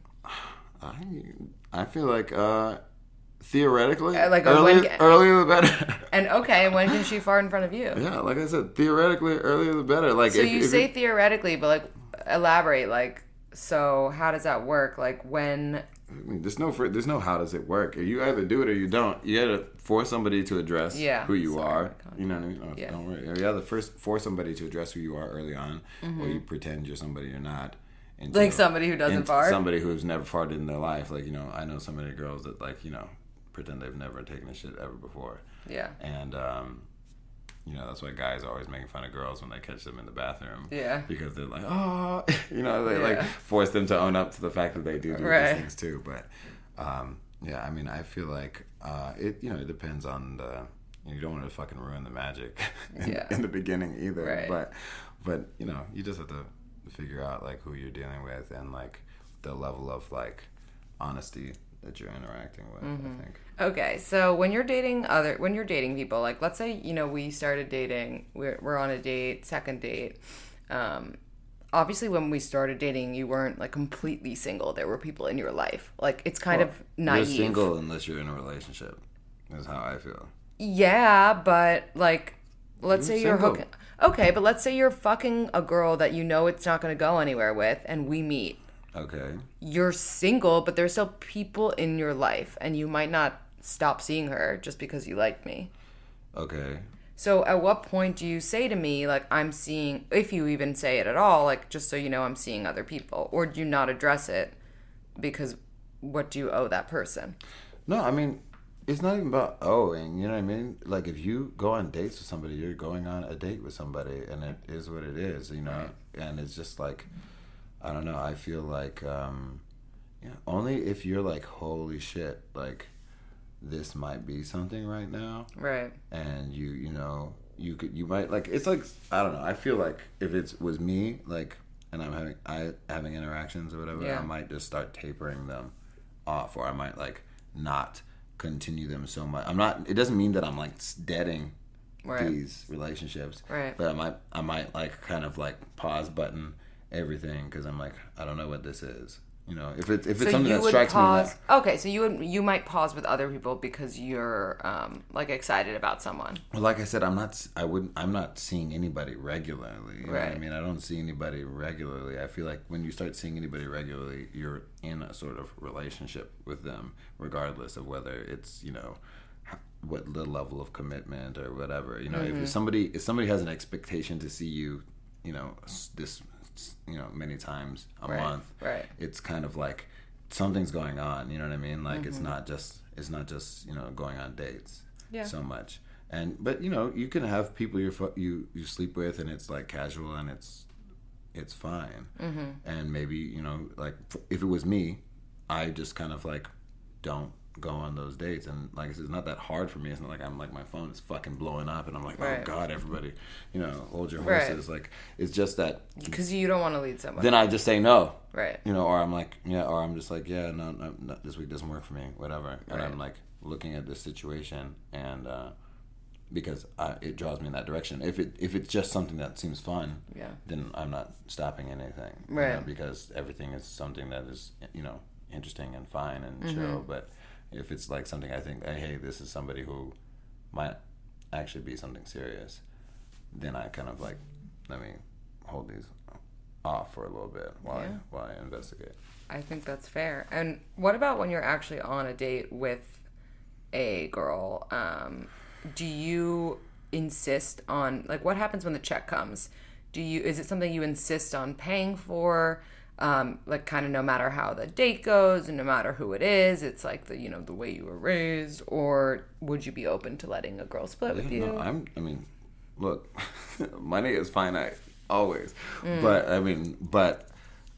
S2: I I feel like uh theoretically,
S1: Uh, like when-
S2: earlier the better.
S1: And okay, when can she fart in front of you?
S2: yeah, like I said, theoretically, earlier the better. Like
S1: So
S2: if,
S1: you
S2: if
S1: say theoretically, but like elaborate. Like, so how does that work? Like when?
S2: I mean, there's no there's no how does it work. You either do it or you don't. You gotta force somebody to address
S1: Yeah,
S2: who you
S1: sorry,
S2: are. You know what I mean? Oh,
S1: Yeah.
S2: Don't worry. You either first force somebody to address who you are early on, or you pretend you're somebody you're not.
S1: Mm-hmm. Like somebody who doesn't fart?
S2: Somebody who's never farted in their life. Like you know, I know so many girls that like you know pretend they've never taken a shit ever before,
S1: Yeah.
S2: and um, you know that's why guys are always making fun of girls when they catch them in the bathroom.
S1: Yeah.
S2: Because they're like, oh, you know, they like force them to own up to the fact that they do do
S1: Right.
S2: these things too. But um, yeah, I mean, I feel like uh, it. You know, it depends on the. You don't want to fucking ruin the magic in,
S1: Yeah.
S2: in the beginning either.
S1: Right.
S2: But, but you know, you just have to figure out like who you're dealing with and like the level of like honesty that you're interacting with.
S1: Mm-hmm.
S2: I think.
S1: Okay, so when you're dating other when you're dating people, like let's say you know we started dating, we're we're on a date, second date. Um, obviously, when we started dating, you weren't like completely single. There were people in your life. Like it's kind of naive.
S2: You're single unless you're in a relationship. Is how I feel.
S1: Yeah, but like, let's
S2: You're
S1: say you're
S2: single.
S1: hooking. Okay, but let's say you're fucking a girl that you know it's not going to go anywhere with, and we meet.
S2: Okay.
S1: You're single, but there's still people in your life, and you might not stop seeing her just because you like me.
S2: Okay.
S1: So, at what point do you say to me, like, I'm seeing, if you even say it at all, like, just so you know, I'm seeing other people? Or do you not address it because what do you owe that person?
S2: No, I mean, it's not even about owing. You know what I mean? Like if you go on dates with somebody, you're going on a date with somebody, and it is what it is. You know, and it's just like, I don't know. I feel like, um, yeah, only if you're like, holy shit, like this might be something right now,
S1: Right.
S2: and you, you know, you could, you might like. It's like I don't know. I feel like if it was me, like, and I'm having I having interactions or whatever,
S1: Yeah.
S2: I might just start tapering them off, or I might like not continue them so much. I'm not. It doesn't mean that I'm like deading
S1: Right.
S2: these relationships,
S1: Right.
S2: But I might, I might like kind of like pause button everything because I'm like, I don't know what this is. You know, if it's if it's
S1: So
S2: something that strikes
S1: pause.
S2: me,
S1: okay, so you would you might pause with other people because you're um like excited about someone.
S2: Well, like I said, I'm not. I wouldn't. I'm not seeing anybody regularly. You know I mean, I don't see anybody regularly. I feel like when you start seeing anybody regularly, you're in a sort of relationship with them, regardless of whether it's you know what the level of commitment or whatever. You know,
S1: Mm-hmm.
S2: if somebody if somebody has an expectation to see you, you know, this you know many times a
S1: Right,
S2: month,
S1: right.
S2: It's kind of like something's going on. You know what I mean? Like
S1: Mm-hmm.
S2: it's not just it's not just you know going on dates
S1: Yeah.
S2: so much. And but you know you can have people you you you sleep with and it's like casual and it's it's fine. Mm-hmm. And maybe you know like if it was me, I just kind of like don't go on those dates and like I said, it's not that hard for me. It's not like I'm like my phone is fucking blowing up and I'm like
S1: Right.
S2: oh god everybody you know hold your
S1: Right.
S2: horses like it's just that
S1: Because you don't want to lead someone.
S2: then I just say no
S1: right.
S2: you know, or I'm like, yeah, or I'm just like, yeah, no, no, no this week doesn't work for me, whatever. And I'm like looking at this situation, and uh, because I, it draws me in that direction. If it if it's just something that seems fun,
S1: Yeah.
S2: then I'm not stopping anything, you know,
S1: Right.
S2: because everything is something that is you know interesting and fine and
S1: Mm-hmm.
S2: chill. But if it's like something I think, hey, this is somebody who might actually be something serious, then I kind of like let me hold these off for a little bit while
S1: Yeah.
S2: I while I investigate.
S1: I think that's fair. And what about when you're actually on a date with a girl? Um, do you insist on like what happens when the check comes? Do you is it something you insist on paying for? Um, like kind of no matter how the date goes and no matter who it is, it's like the you know the way you were raised, or would you be open to letting a girl split with you?
S2: No, I'm. I mean, look, money is finite always,
S1: Mm.
S2: but I mean, but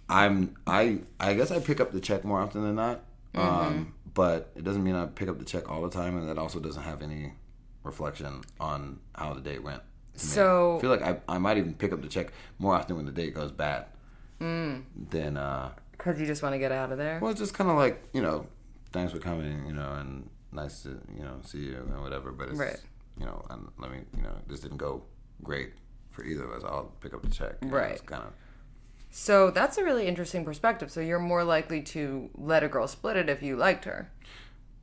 S2: I'm. I I guess I pick up the check more often than not.
S1: Mm-hmm.
S2: Um, but it doesn't mean I pick up the check all the time, and that also doesn't have any reflection on how the date went.
S1: So-
S2: I feel like I, I might even pick up the check more often when the date goes bad
S1: Mm.
S2: than uh,
S1: Because you just want to get out of there.
S2: well, it's just kind of like you know, thanks for coming, you know, and nice to you know see you and whatever. But it's
S1: Right.
S2: you know, and let me you know, this didn't go great for either of us. I'll pick up the check.
S1: Right.
S2: It's kind of
S1: So that's a really interesting perspective. So you're more likely to let a girl split it if you liked her.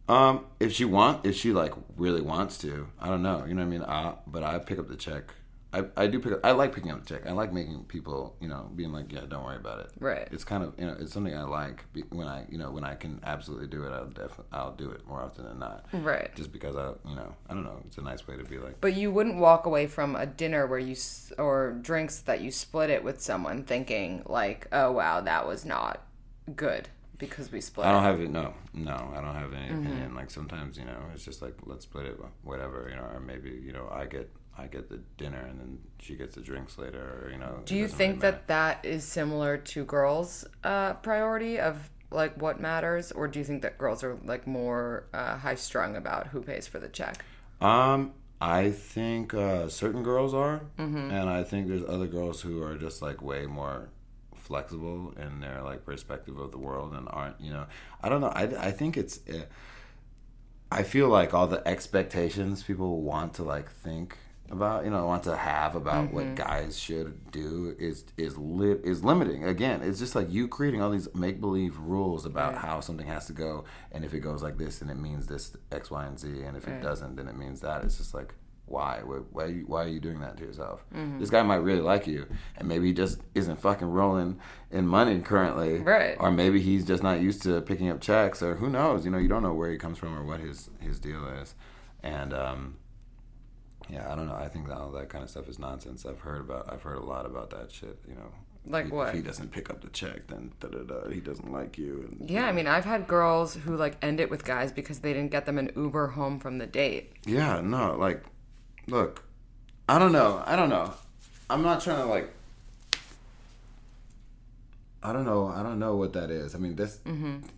S2: um, if she want, if she like really wants to, I don't know. You know what I mean? I, but I pick up the check. I, I do pick up. I like picking up the check. I like making people, you know, being like, yeah, don't worry about it.
S1: Right.
S2: It's kind of, you know, it's something I like when I, you know, when I can absolutely do it. I'll definitely, I'll do it more often than not.
S1: Right.
S2: Just because I, you know, I don't know. It's a nice way to be like.
S1: But you wouldn't walk away from a dinner where you or drinks that you split it with someone thinking like, "Oh wow, that was not good because we split."
S2: I don't
S1: it.
S2: have it. No, no, I don't have any mm-hmm. opinion. Like sometimes, you know, it's just like let's split it, whatever, you know, or maybe you know, I get I get the dinner and then she gets the drinks later, or you know.
S1: Do you think that that is similar to girls' uh, priority of like what matters, or do you think that girls are like more uh, high strung about who pays for the check?
S2: Um, I think uh, certain girls are, and I think there's other girls who are just like way more flexible in their like perspective of the world and aren't you know I don't know I, I think it's uh, I feel like all the expectations people want to like think about you know want to have about what guys should do is is li- is limiting. Again it's just like you creating all these make believe rules about how something has to go. And if it goes like this then it means this x y and z. And if it doesn't then it means that. It's just like why? Why why are you, why are you doing that to yourself? This guy might really like you. And maybe he just isn't fucking rolling in money currently.
S1: Right.
S2: or maybe he's just not used to picking up checks. Or who knows? You know you don't know where he comes from or what his his deal is. And um yeah, I don't know. I think that all that kind of stuff is nonsense. I've heard about. I've heard a lot about that shit. You know,
S1: Like
S2: if,
S1: what?
S2: If he doesn't pick up the check, then da da da. He doesn't like you. And,
S1: Yeah, I mean, I've had girls who like end it with guys because they didn't get them an Uber home from the date.
S2: Yeah, no, like, look, I don't know. I don't know. I'm not trying to like. I don't know. I don't know what that is. I mean, that's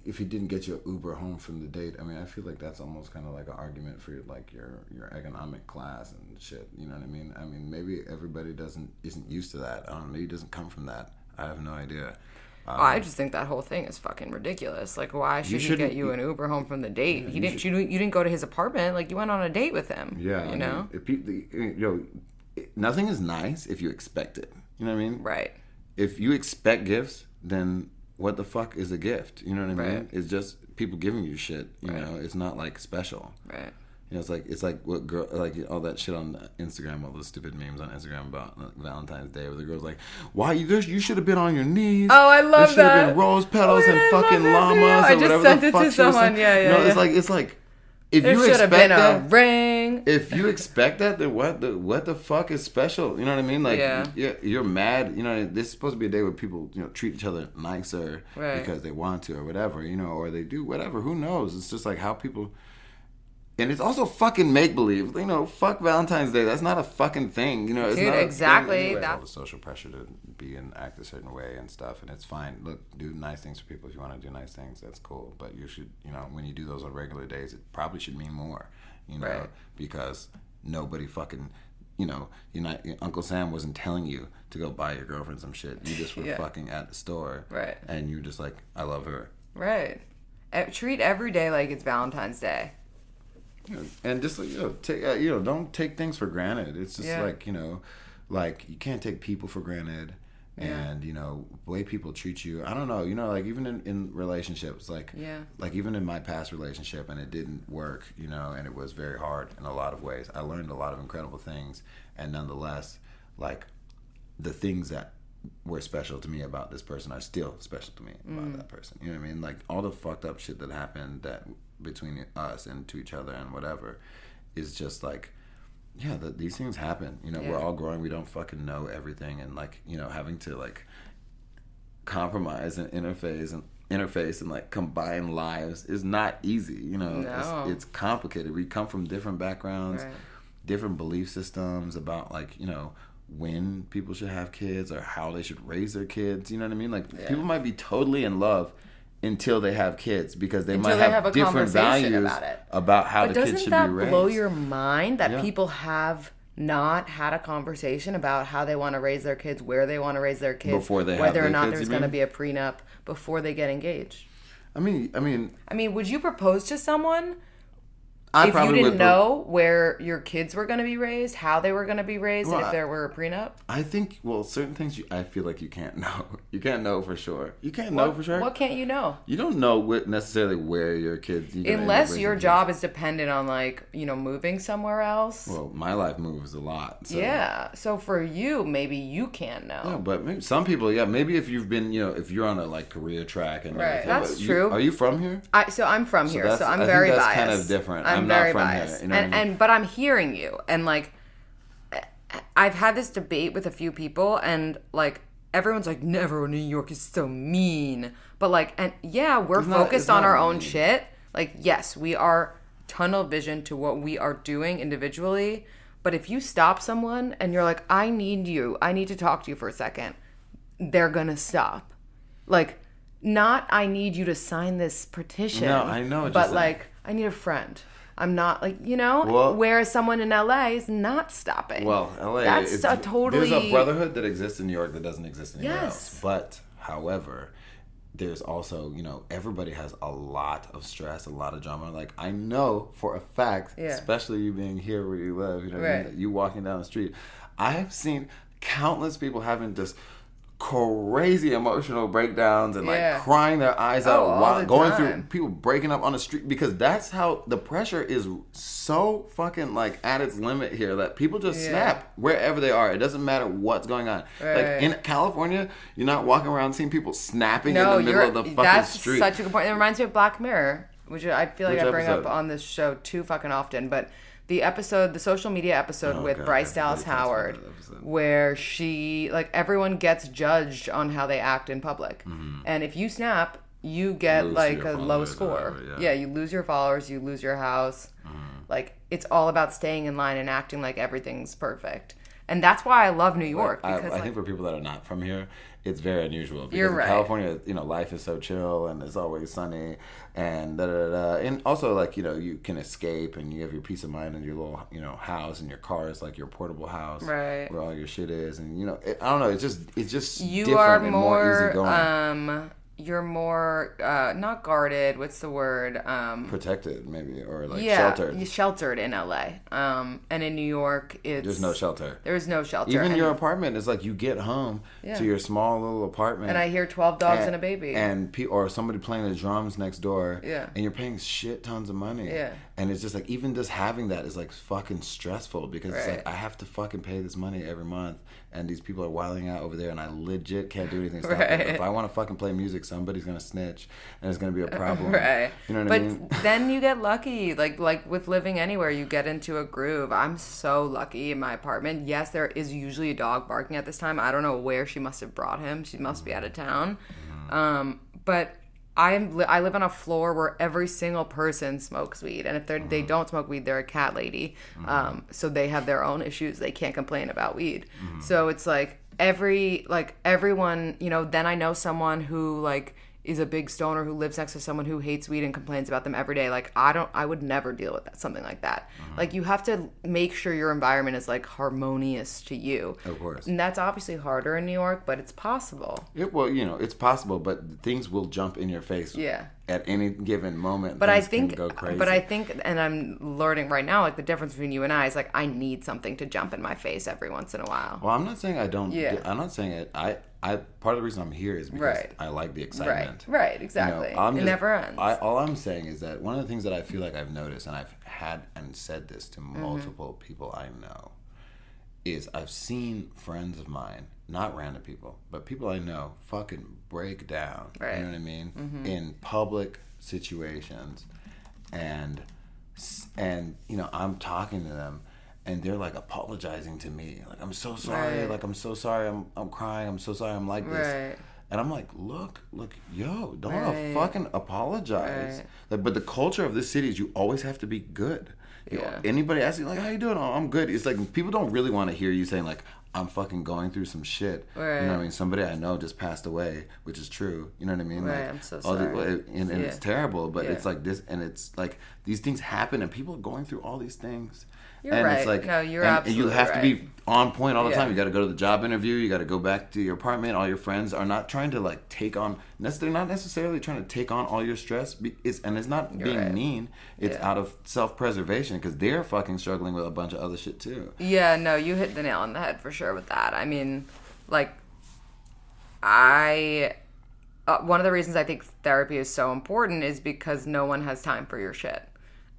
S2: if he didn't get your Uber home from the date. I mean, I feel like that's almost kind of like an argument for like your your economic class and shit. You know what I mean? I mean, maybe everybody doesn't isn't used to that. I don't know. Maybe doesn't come from that. I have no idea. Um,
S1: I just think that whole thing is fucking ridiculous. Like, why should he get you an Uber home from the date? he
S2: you
S1: didn't. You, didn't- you didn't go to his apartment. Like, you went on a date with him.
S2: Yeah,
S1: you
S2: I
S1: know.
S2: mean, people, you know, nothing is nice if you expect it. You know what I mean?
S1: right.
S2: if you expect gifts, then what the fuck is a gift? You know what I mean?
S1: Right.
S2: It's just people giving you shit. You know, it's not like special.
S1: Right.
S2: You know, it's like it's like what girl like all that shit on Instagram, all those stupid memes on Instagram about like, Valentine's Day, where the girls like, "Why you you should have been on your knees."
S1: Oh, I love
S2: there should have
S1: that.
S2: been rose petals
S1: Oh,
S2: and fucking llamas or
S1: I just
S2: whatever
S1: sent
S2: the
S1: it
S2: fuck
S1: to someone. Yeah, yeah,
S2: No, it's
S1: yeah.
S2: like it's like if
S1: There
S2: you
S1: should have
S2: expect
S1: been
S2: that,
S1: a ring.
S2: if you expect that, then what the what the fuck is special? You know what I mean? Like,
S1: Yeah.
S2: you're, you're mad. You know, this is supposed to be a day where people you know treat each other nicer
S1: Right.
S2: because they want to or whatever. You know, or they do whatever. Who knows? It's just like how people. And it's also fucking make believe. You know, fuck Valentine's Day. That's not a fucking thing. You know, it's
S1: Dude,
S2: not
S1: exactly.
S2: anyway.
S1: That-
S2: all the social pressure to be and act a certain way and stuff, and it's fine. Look, do nice things for people if you want to do nice things. That's cool. But you should, you know, when you do those on regular days, it probably should mean more. You know,
S1: Right.
S2: because nobody fucking. You know, you're not. Uncle Sam wasn't telling you to go buy your girlfriend some shit. You just were
S1: Yeah.
S2: fucking at the store,
S1: Right.
S2: And you're just like, I love her.
S1: Right. Treat every day like it's Valentine's Day.
S2: And just you know take uh, you know don't take things for granted it's just
S1: Yeah.
S2: like you know like you can't take people for granted
S1: Yeah.
S2: and you know the way people treat you i don't know you know like even in, in relationships like
S1: Yeah.
S2: like even in my past relationship and it didn't work you know and it was very hard in a lot of ways i learned a lot of incredible things and nonetheless like the things that were special to me about this person are still special to me about
S1: Mm.
S2: that person. You know what I mean? Like all the fucked up shit that happened that between us and to each other and whatever is just like yeah, that these things happen. You know, we're all growing. We don't fucking know everything, and like you know, having to like compromise and interface and interface and like combine lives is not easy. You know,
S1: No.
S2: it's, it's complicated. We come from different backgrounds,
S1: Right.
S2: different belief systems about like you know when people should have kids or how they should raise their kids. You know what I mean? Like people might be totally in love until they have kids because they
S1: Until
S2: might
S1: they
S2: have,
S1: have a
S2: different values
S1: about it.
S2: about how
S1: But
S2: the kids
S1: doesn't that blow your mind that
S2: Yeah.
S1: people have not had a conversation about how they want to raise their kids, where they want to raise their kids,
S2: Before they have
S1: whether or not
S2: kids,
S1: there's going to be a prenup before they get engaged?
S2: I mean, I mean,
S1: I mean, would you propose to someone
S2: I
S1: if you didn't
S2: would.
S1: know where your kids were going to be raised, how they were going to be raised,
S2: Well,
S1: and if there were a prenup?
S2: I think well, certain things you, I feel like you can't know. You can't know for sure. You can't know for sure.
S1: what can't you know?
S2: You don't know what, necessarily where your kids. You're gonna end up
S1: Unless your
S2: kids.
S1: job is dependent on like you know moving somewhere else.
S2: Well, my life moves a lot. So.
S1: yeah. So for you, maybe you can know.
S2: Yeah, but maybe some people, yeah, maybe if you've been, you know, if you're on a like career track and
S1: Right, that's
S2: you-
S1: true.
S2: are you from here?
S1: I, so I'm from here, so I'm
S2: I
S1: very
S2: that's
S1: biased.
S2: kind of different.
S1: I'm,
S2: I'm not
S1: very
S2: here,
S1: biased,
S2: you know
S1: and
S2: I mean?
S1: and but I'm hearing you, and like I've had this debate with a few people, and like everyone's like, "Never, New York is so mean," but like, and yeah, we're
S2: It's
S1: focused
S2: it's
S1: on
S2: not
S1: our own
S2: mean.
S1: shit. Like, yes, we are tunnel vision to what we are doing individually. But if you stop someone and you're like, I need you, I need to talk to you for a second, they're gonna stop. Like, not I need you to sign this petition.
S2: No, I know
S1: but like I need a friend. I'm not like you know.
S2: Well-
S1: whereas someone in LA is not stopping.
S2: Well, LA.
S1: That's
S2: it's,
S1: a totally
S2: There's a brotherhood that exists in New York that doesn't exist anywhere
S1: Yes.
S2: else. But, however, there's also, you know, everybody has a lot of stress, a lot of drama. Like I know for a fact,
S1: Yeah.
S2: especially you being here where you live, you know, what I mean?
S1: Right.
S2: you walking down the street, I have seen countless people having just crazy emotional breakdowns and
S1: Yeah.
S2: like crying their eyes
S1: Oh,
S2: out
S1: all
S2: while going through people breaking up on the street because that's how the pressure is so fucking like at its limit here that people just
S1: Yeah.
S2: snap wherever they are. It doesn't matter what's going on.
S1: Right.
S2: Like in California, you're not walking around seeing people snapping
S1: no,
S2: in the middle of the fucking
S1: that's
S2: street.
S1: That's such a good point. It reminds me of Black Mirror, which I feel like
S2: Which
S1: I bring
S2: episode?
S1: up on this show too fucking often. But the episode, the social media episode
S2: Oh,
S1: with
S2: God,
S1: Bryce Dallas Howard, where she like everyone gets judged on how they act in public, and if you snap, you get
S2: Mm-hmm. Lose
S1: like a low score.
S2: whatever,
S1: yeah.
S2: yeah. Mm-hmm.
S1: you lose your followers, you lose your house. Like it's all about staying in line and acting like everything's perfect. And that's why I love New York
S2: I,
S1: because
S2: I
S1: like,
S2: think for people that are not from here, it's very unusual. Because
S1: You're
S2: in
S1: right.
S2: California, you know, life is so chill and it's always sunny and da da da. da. And also, like you know, you can escape and you have your peace of mind and your little, you know, house and your car is like your portable house,
S1: Right.
S2: Where all your shit is, and you know, it, I don't know. It's just, it's just
S1: you
S2: different
S1: are
S2: and more,
S1: more,
S2: easygoing,
S1: um you're more uh not guarded what's the word um
S2: protected, maybe, or like
S1: yeah
S2: sheltered.
S1: you sheltered in la um and in new york it's
S2: There's no shelter.
S1: there's no shelter
S2: Even
S1: and,
S2: your apartment is like you get home
S1: Yeah.
S2: to your small little apartment,
S1: and i hear 12 dogs and, a baby
S2: and pe- or somebody playing the drums next door,
S1: Yeah.
S2: and you're paying shit tons of money,
S1: Yeah.
S2: and it's just like even just having that is like fucking stressful because it's like I have to fucking pay this money every month, and these people are wilding out over there, and I legit can't do anything.
S1: Right.
S2: it. If I want to fucking play music, somebody's gonna snitch, and it's gonna be a problem,
S1: right
S2: You know what
S1: but
S2: I mean?
S1: But then you get lucky like like with living anywhere you get into a groove i'm so lucky in my apartment yes there is usually a dog barking at this time i don't know where she must have brought him she must be out of town um but I'm, li- I live on a floor where every single person smokes weed, and if they're, they mm-hmm. don't smoke weed, they're a cat lady. Mm-hmm. Um, so they have their own issues. They can't complain about weed. Mm-hmm. So it's like every like everyone, you know. Then I know someone who like is a big stoner who lives next to someone who hates weed and complains about them every day. Like I don't, I would never deal with that, something like that. Uh-huh. Like you have to make sure your environment is like harmonious to you.
S2: Of course.
S1: And that's obviously harder in New York, but it's possible.
S2: It, well, you know, it's possible, but things will jump in your face.
S1: Yeah.
S2: At any given moment.
S1: But I think,
S2: go crazy.
S1: but I think, and I'm learning right now, like the difference between you and I is like I need something to jump in my face every once in a while.
S2: Well, I'm not saying I don't.
S1: Yeah.
S2: I'm not saying it. I. I. Part of the reason I'm here is because
S1: Right.
S2: I like the
S1: right,
S2: excitement.
S1: right,
S2: You know,
S1: exactly.
S2: I'm
S1: it
S2: just-
S1: never ends.
S2: I, all I'm saying is that one of the things that I feel like I've noticed, and I've had and said this to
S1: Mm-hmm.
S2: multiple people I know, is I've seen friends of mine, not random people, but people I know, fucking break down.
S1: Right. Mm-hmm.
S2: You know what I mean? In public situations, and and you know I'm talking to them. And they're like apologizing to me, like I'm so sorry,
S1: Right.
S2: like I'm so sorry, I'm I'm crying, I'm so sorry, I'm like this.
S1: Right.
S2: And I'm like, look, look, yo, don't
S1: Right.
S2: fucking apologize. Like, but the culture of this city is you always have to be good. You know,
S1: Yeah.
S2: anybody asks you like, how you doing? Oh, I'm good. It's like people don't really want to hear you saying like, I'm fucking going through some shit. You know what I mean? Somebody I know just passed away, which is true. You know what I mean?
S1: Right,
S2: Like,
S1: I'm so
S2: all the-
S1: sorry.
S2: and, and it's terrible, but
S1: Yeah.
S2: it's like this, and it's like these things happen, and people are going through all these things.
S1: You're
S2: and
S1: right.
S2: It's like,
S1: No, you're
S2: and you
S1: absolutely
S2: have to be on point all the
S1: Yeah.
S2: time. You got to go to the job interview. You got to go back to your apartment. All your friends are not trying to like take on. They're not necessarily trying to take on all your stress. It's, and it's not being
S1: right.
S2: mean. It's
S1: Yeah.
S2: out of self preservation because they're fucking struggling with a bunch of other shit too.
S1: Yeah, no, you hit the nail on the head for sure with that. I mean, like, I. Uh, one of the reasons I think therapy is so important is because no one has time for your shit.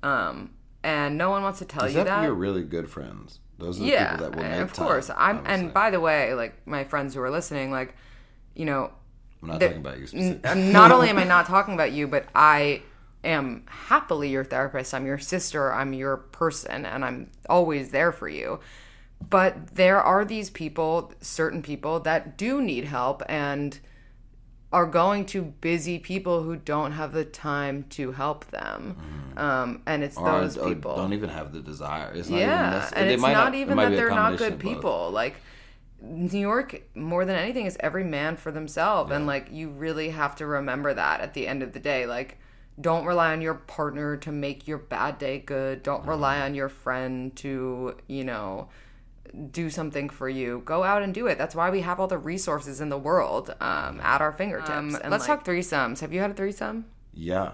S1: Um, and no one wants to tell you that.
S2: You're really good friends. Those are the
S1: yeah,
S2: people that will make
S1: of
S2: time,
S1: course. I'm,
S2: obviously.
S1: and by the way, like, my friends who are listening, like, you know,
S2: I'm not talking about you specifically.
S1: not only am I not talking about you, but I am happily your therapist. I'm your sister. I'm your person, and I'm always there for you. But there are these people, certain people, that do need help and are going to busy people who don't have the time to help them. Um, and it's
S2: Mm-hmm. Or-
S1: those people.
S2: don't even have the desire. It's not
S1: yeah,
S2: even
S1: and
S2: they
S1: it's
S2: might
S1: not
S2: it
S1: even that they're not good people. Like, New York, more than anything, is every man for themselves. And like, you really have to remember that at the end of the day. Like, don't rely on your partner to make your bad day good. Don't rely on your friend to, you know, do something for you. Go out and do it. That's why we have all the resources in the world um, at our fingertips.
S2: Um,
S1: and let's talk threesomes. Have you had a threesome?
S2: Yeah.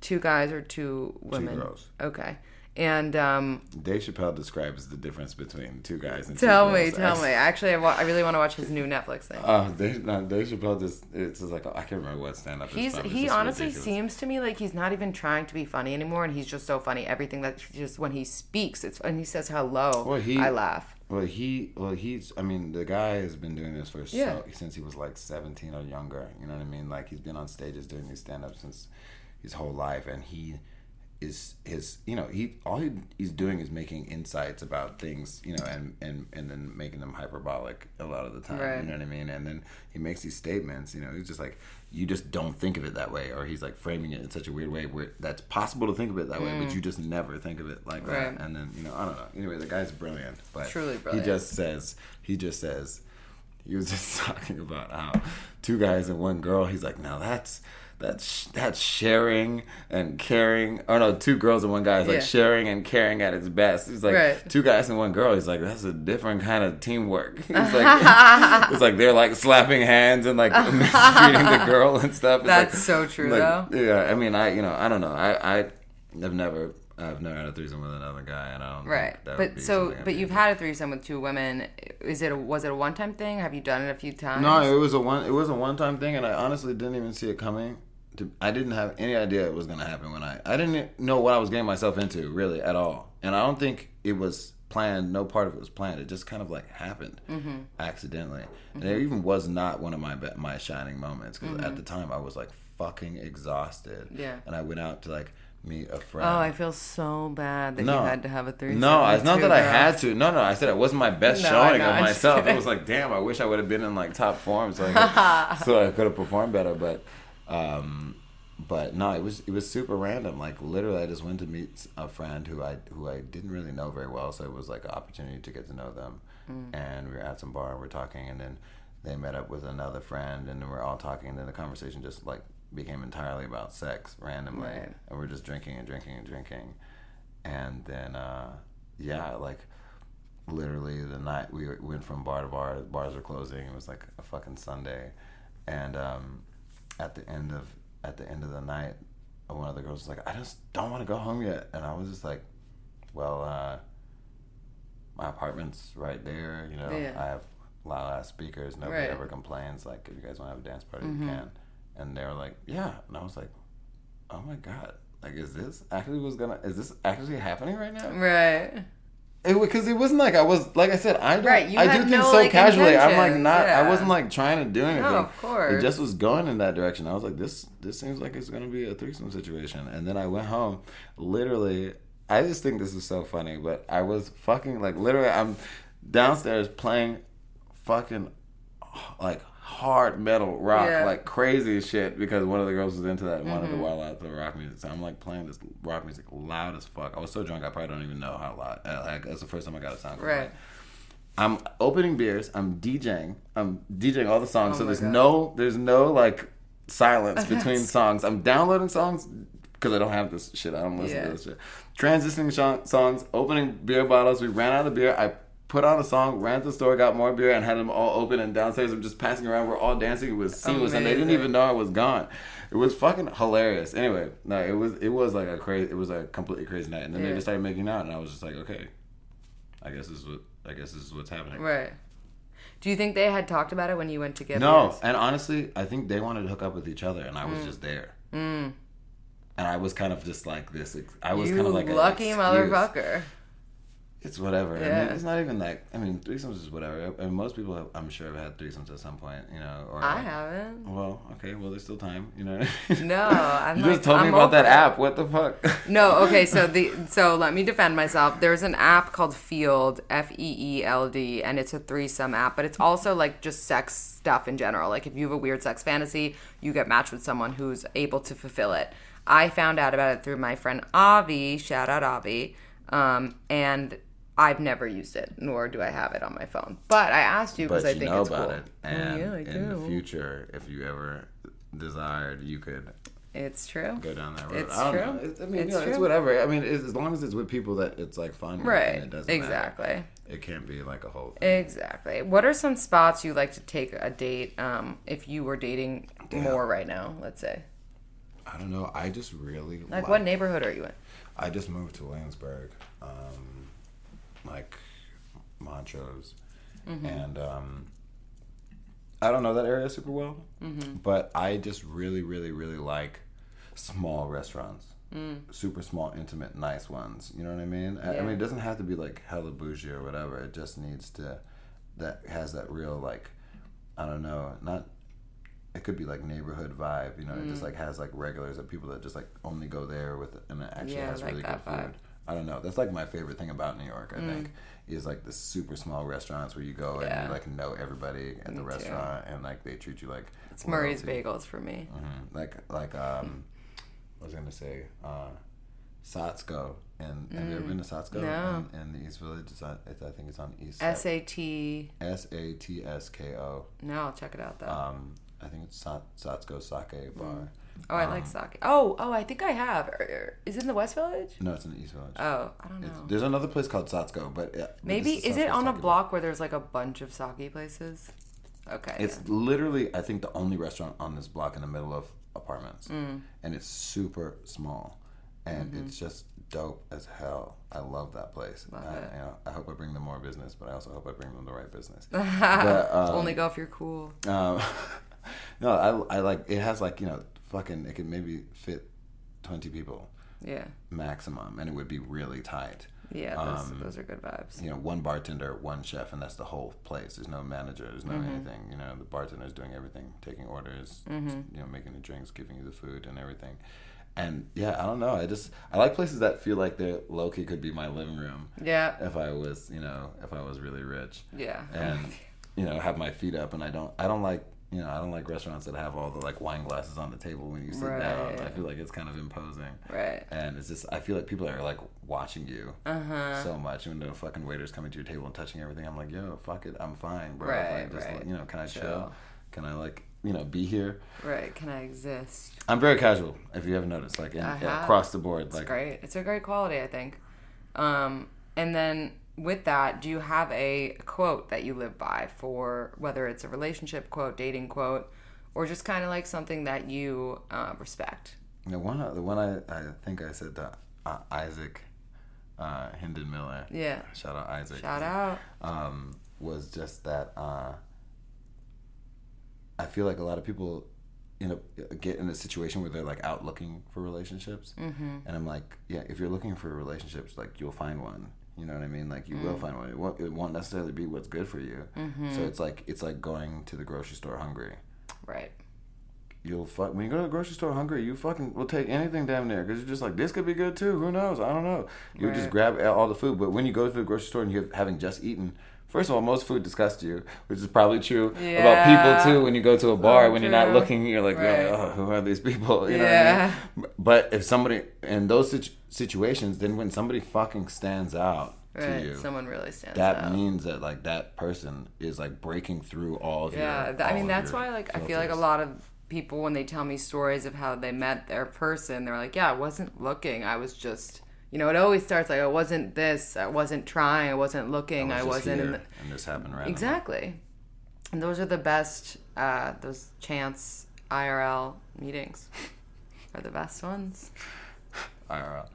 S1: Two guys or two women?
S2: Two girls.
S1: Okay. And um,
S2: Dave Chappelle describes the difference between two guys and
S1: tell
S2: two
S1: me,
S2: girls.
S1: tell me. Actually, I, wa- I really want to watch his new Netflix thing.
S2: Uh, Dave, no, Dave Chappelle just, it's just like, I can't remember what stand up
S1: He's he honestly seems to me like he's not even trying to be funny anymore, and he's just so funny. Everything that just when he speaks, it's and he says hello.
S2: Well, he-
S1: I laugh.
S2: Well, he, well, he's. I mean, the guy has been doing this for
S1: Yeah.
S2: so since he was like seventeen or younger. You know what I mean? Like he's been on stages doing these stand ups since his whole life, and he is his. You know, he all he, he's doing is making insights about things. You know, and and and then making them hyperbolic a lot of the time.
S1: Right.
S2: You know what I mean? And then he makes these statements. You know, he's just like. You just don't think of it that way, or he's like framing it in such a weird way where that's possible to think of it that way, but you just never think of it like that.
S1: Mm.
S2: And then you know, I don't know. Anyway, the guy's brilliant, but
S1: Truly brilliant.
S2: He just says he just says he was just talking about how two guys and one girl. He's like, now that's that's that's sharing and caring. Oh no, two girls and one guy is like
S1: Yeah.
S2: sharing and caring at its best. He's like
S1: Right.
S2: two guys and one girl. He's like that's a different kind of teamwork. He's like it's like they're like slapping hands and like mistreating the girl and stuff. It's
S1: That's
S2: like-
S1: so true,
S2: like,
S1: though.
S2: Yeah, I mean, I you know I don't know. I I have never. I've never had a threesome with another guy, and I don't.
S1: Right, but so but you've had a threesome with two women. Is it a, was it a one time thing? Have you done it a few times?
S2: No, it was a one. It was a one time thing, and I honestly didn't even see it coming. To, I didn't have any idea it was gonna happen when I. I didn't know what I was getting myself into really at all, and I don't think it was planned. No part of it was planned. It just kind of like happened
S1: Mm-hmm.
S2: accidentally, and it even was not one of my my shining moments because
S1: Mm-hmm.
S2: at the time I was like fucking exhausted.
S1: Yeah.
S2: and I went out to like meet a friend.
S1: Oh, I feel so bad that
S2: No.
S1: you had to have a threesome.
S2: No, it's not that I had to. No, no, I said it wasn't my best
S1: No,
S2: showing
S1: know,
S2: of myself. It was like, damn, I wish I would have been in like top form so I could, so I could have performed better. But, um, but no, it was it was super random. Like literally, I just went to meet a friend who I who I didn't really know very well, so it was like an opportunity to get to know them.
S1: Mm.
S2: And we were at some bar and we're talking, and then they met up with another friend, and then we're all talking, and then the conversation just like became entirely about sex randomly,
S1: Right.
S2: and we're just drinking and drinking and drinking and then uh, yeah, like literally the night we went from bar to bar. The bars were closing. It was like a fucking Sunday, and um, at the end of at the end of the night, one of the girls was like, "I just don't want to go home yet," and I was just like, "Well, uh, my apartment's right there. You know,
S1: Yeah.
S2: I have loud ass speakers. Nobody
S1: Right.
S2: ever complains. Like, if you guys want to have a dance party, you can." And they were like, "Yeah," and I was like, "Oh my god." Like, is this actually was gonna? Is this actually happening right now?
S1: Right.
S2: It because it wasn't like I was like I said I don't,
S1: Right,
S2: I do things
S1: no,
S2: so
S1: like,
S2: casually. I'm like not. I wasn't like trying to do anything.
S1: of course.
S2: It just was going in that direction. I was like, this this seems like it's gonna be a threesome situation. And then I went home. Literally, I just think this is so funny. But I was fucking like literally. I'm downstairs playing fucking like hard metal rock,
S1: Yeah.
S2: like crazy shit because one of the girls was into that and
S1: Mm-hmm.
S2: wanted to wild out to rock music. So I'm like playing this rock music loud as fuck. I was so drunk I probably don't even know how loud. uh, Like that's the first time I got a sound.
S1: Right.
S2: I'm opening beers. I'm DJing. I'm DJing all the songs.
S1: Oh
S2: so there's
S1: God.
S2: no there's no like silence between songs. I'm downloading songs because I don't have this shit. I don't listen
S1: Yeah.
S2: to this shit. Transitioning sho- songs, opening beer bottles. We ran out of beer. I put on a song, ran to the store, got more beer, and had them all open. And downstairs, I'm just passing around. We're all dancing. It was seamless, and they didn't even know I was gone. It was fucking hilarious. Anyway, no, it was it was like a crazy. It was a completely crazy night. And then they just started making out, and I was just like, okay, I guess this is what I guess this is what's happening.
S1: Right. Do you think they had talked about it when you went to get
S2: No, and honestly, I think they wanted to hook up with each other, and I
S1: Mm.
S2: was just there. And I was kind of just like this. I was
S1: you
S2: kind of like
S1: lucky motherfucker.
S2: It's whatever. I
S1: Yeah.
S2: mean, it's not even like. I mean, threesomes is whatever. I mean, most people, have, I'm sure, have had threesomes at some point. You know, or
S1: I
S2: like-
S1: haven't.
S2: Well, okay. Well, there's still time. You know.
S1: No, I'm
S2: you
S1: like,
S2: just told me
S1: I'm
S2: about that
S1: it.
S2: app. What the fuck?
S1: No, okay, so the so let me defend myself. There's an app called Feeld, F E E L D, and it's a threesome app, but it's also like just sex stuff in general. Like if you have a weird sex fantasy, you get matched with someone who's able to fulfill it. I found out about it through my friend Avi, shout out Avi. Um, and I've never used it, nor do I have it on my phone. But I asked you because
S2: But
S1: I
S2: you
S1: think
S2: know
S1: it's
S2: about
S1: cool.
S2: it, and
S1: yeah, I
S2: in the future, if you ever desired, you could
S1: It's true.
S2: go down that road.
S1: It's
S2: I don't
S1: true.
S2: know. It- I mean,
S1: It's
S2: you know, it's whatever. I mean, it's, as long as it's with people that it's like fun,
S1: Right.
S2: And it doesn't matter.
S1: Exactly.
S2: It can't be like a whole thing.
S1: Exactly. What are some spots you like to take a date um, if you were dating more right now, let's say?
S2: I don't know. I just really
S1: Like, what neighborhood are you in?
S2: I just moved to Williamsburg, um, like Montrose,
S1: Mm-hmm.
S2: and um, I don't know that area super well,
S1: Mm-hmm.
S2: but I just really, really, really like small restaurants,
S1: Mm.
S2: super small, intimate, nice ones. You know what I mean? I, I mean, it doesn't have to be like hella bougie or whatever. It just needs to that has that real like I don't know, not it could be like neighborhood vibe, you know, it
S1: Mm.
S2: just like has like regulars of people that just like only go there with and it actually
S1: Yeah,
S2: has
S1: like
S2: really good
S1: vibe.
S2: food. I don't know. That's like my favorite thing about New York, I
S1: Mm.
S2: think, is like the super small restaurants where you go
S1: Yeah.
S2: and you like know everybody at the
S1: Me too.
S2: restaurant and like they treat you like
S1: It's Murray's. Bagels for me.
S2: Mhm. Like like um what was I gonna say? Uh Satsko and have you ever been to Satsko
S1: Mm. No.
S2: in, in the East Village? It's on, it's, I think it's on East
S1: S A T.
S2: S A T S K O.
S1: No, I'll check it out though.
S2: Um, I think it's Sat, Satsko Sake Bar.
S1: Oh, I like sake. Oh, oh, I think I have. Er, er, Is it in the West Village?
S2: No, it's in the East Village.
S1: Oh, I don't
S2: It's-
S1: know.
S2: there's another place called Satsko, but yeah,
S1: Maybe
S2: this
S1: is it on a
S2: Bar.
S1: block where there's like a bunch of sake places? Okay.
S2: It's literally, I think, the only restaurant on this block in the middle of apartments,
S1: Mm.
S2: and it's super small, and
S1: Mm-hmm.
S2: it's just dope as hell. I love that place. I, you know, I hope I bring them more business, but I also hope I bring them the right business. but, um,
S1: Only go if you're cool.
S2: Um, no, I, I like it has like you know fucking it could maybe fit twenty people
S1: Yeah.
S2: maximum, and it would be really tight.
S1: Yeah, those,
S2: Um,
S1: those are good vibes.
S2: You know, one bartender, one chef, and that's the whole place. There's no manager. There's no anything. You know, the bartender's doing everything, taking orders, you know, making the drinks, giving you the food, and everything. And yeah, I don't know. I just I like places that feel like they're low key could be my living room
S1: Yeah.
S2: if I was you know if I was really rich
S1: Yeah.
S2: and you know have my feet up and I don't I don't like you know I don't like restaurants that have all the like wine glasses on the table when you sit down. I feel like it's kind of imposing.
S1: Right.
S2: And it's just I feel like people are like watching you
S1: Uh-huh.
S2: so much when the fucking waiters coming to your table and touching everything. I'm like, yo, fuck it, I'm fine, bro.
S1: Right,
S2: like, just
S1: right.
S2: like, you know, can I chill?
S1: Chill.
S2: Can I like you know be here?
S1: Right. Can I exist?
S2: I'm very casual. If you haven't noticed, like in, across the board,
S1: It's
S2: like
S1: great. It's a great quality, I think. Um, and then with that, do you have a quote that you live by for whether it's a relationship quote, dating quote, or just kind of like something that you uh, respect?
S2: the one the one I, I think I said to uh, Isaac uh, Hinden Miller.
S1: Yeah.
S2: Shout out Isaac.
S1: Shout out.
S2: um, was just that uh, I feel like a lot of people, you know, get in a situation where they're like out looking for relationships, mm-hmm. and I'm like, yeah, if you're looking for relationships, like you'll find one. You know what I mean? Like you will mm. find one. It won't, it won't necessarily be what's good for you. Mm-hmm. So it's like it's like going to the grocery store hungry.
S1: Right.
S2: You'll fuck when you go to the grocery store hungry. You fucking will take anything damn near because you're just like this could be good too. Who knows? I don't know. You just grab all the food. But when you go to the grocery store and you're having just eaten, first of all, most food disgusts you, which is probably true about people too. When you go to a bar,
S1: So
S2: when you're not looking, you're like,
S1: Right.
S2: oh, who are these people? You know
S1: Yeah.
S2: what I mean? But if somebody in those situ- situations, then when somebody fucking stands out to you.
S1: Someone really stands
S2: that
S1: out.
S2: means that like that person is like breaking through all of
S1: Yeah,
S2: your.
S1: th- I mean that's why like I feel like a lot of people when they tell me stories of how they met their person, they're like, "Yeah, I wasn't looking. I was just, you know, it always starts like I wasn't this, I wasn't trying, I wasn't looking, I,
S2: was just
S1: wasn't in
S2: here,
S1: the,
S2: and this happened randomly.
S1: Exactly. And those are the best uh those chance IRL meetings are the best ones.
S2: IRL.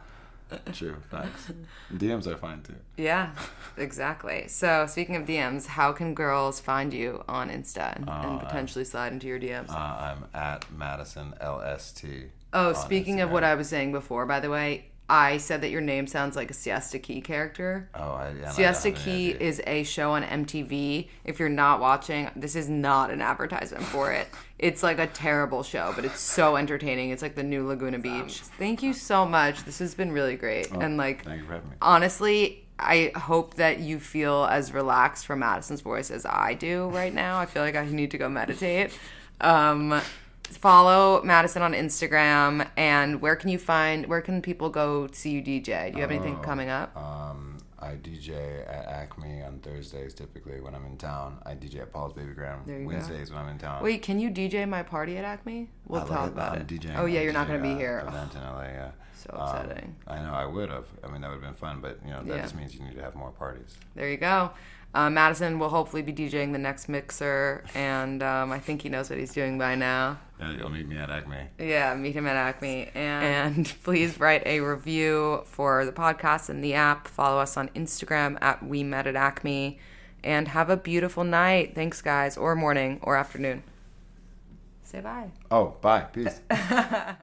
S2: True, facts. DMs are fine too.
S1: Yeah, exactly. So, speaking of DMs, how can girls find you on Insta and, and potentially slide into your DMs?
S2: Uh, I'm at Madison LST.
S1: Oh, speaking of what I was saying before, by the way, I said that your name sounds like a Siesta Key character.
S2: Oh, I, yeah, and I
S1: Siesta Key is a show on MTV. If you're not watching, this is not an advertisement for it. It's like a terrible show, but it's so entertaining. It's like the new Laguna Beach. Thank you so much. This has been really great. and like
S2: Oh, Thank you for having me.
S1: honestly, I hope that you feel as relaxed from Madison's voice as I do right now. I feel like I need to go meditate. Um, follow Madison on Instagram, and where can you find? Where can people go see you DJ? Do you have anything coming up?
S2: Um, I DJ at Acme on Thursdays typically when I'm in town. I DJ at Paul's Baby
S1: There you go.
S2: Wednesdays when I'm in town.
S1: Wait, can you DJ my party at Acme? We'll
S2: I
S1: talk about
S2: I'm
S1: it.
S2: DJing
S1: oh yeah,
S2: I'm
S1: you're not gonna be here.
S2: Event in LA, yeah.
S1: So
S2: Um,
S1: upsetting.
S2: I know I would have. I mean, that would have been fun, but you know that
S1: Yeah.
S2: just means you need to have more parties.
S1: There you go. Uh, Madison will hopefully be DJing the next mixer, and um, I think he knows what he's doing by now.
S2: Yeah, you'll meet me at Acme.
S1: Yeah, meet him at Acme. And, and please write a review for the podcast and the app. Follow us on Instagram at We Met at Acme. And have a beautiful night. Thanks, guys, or morning or afternoon. Say bye.
S2: Oh, bye. Peace.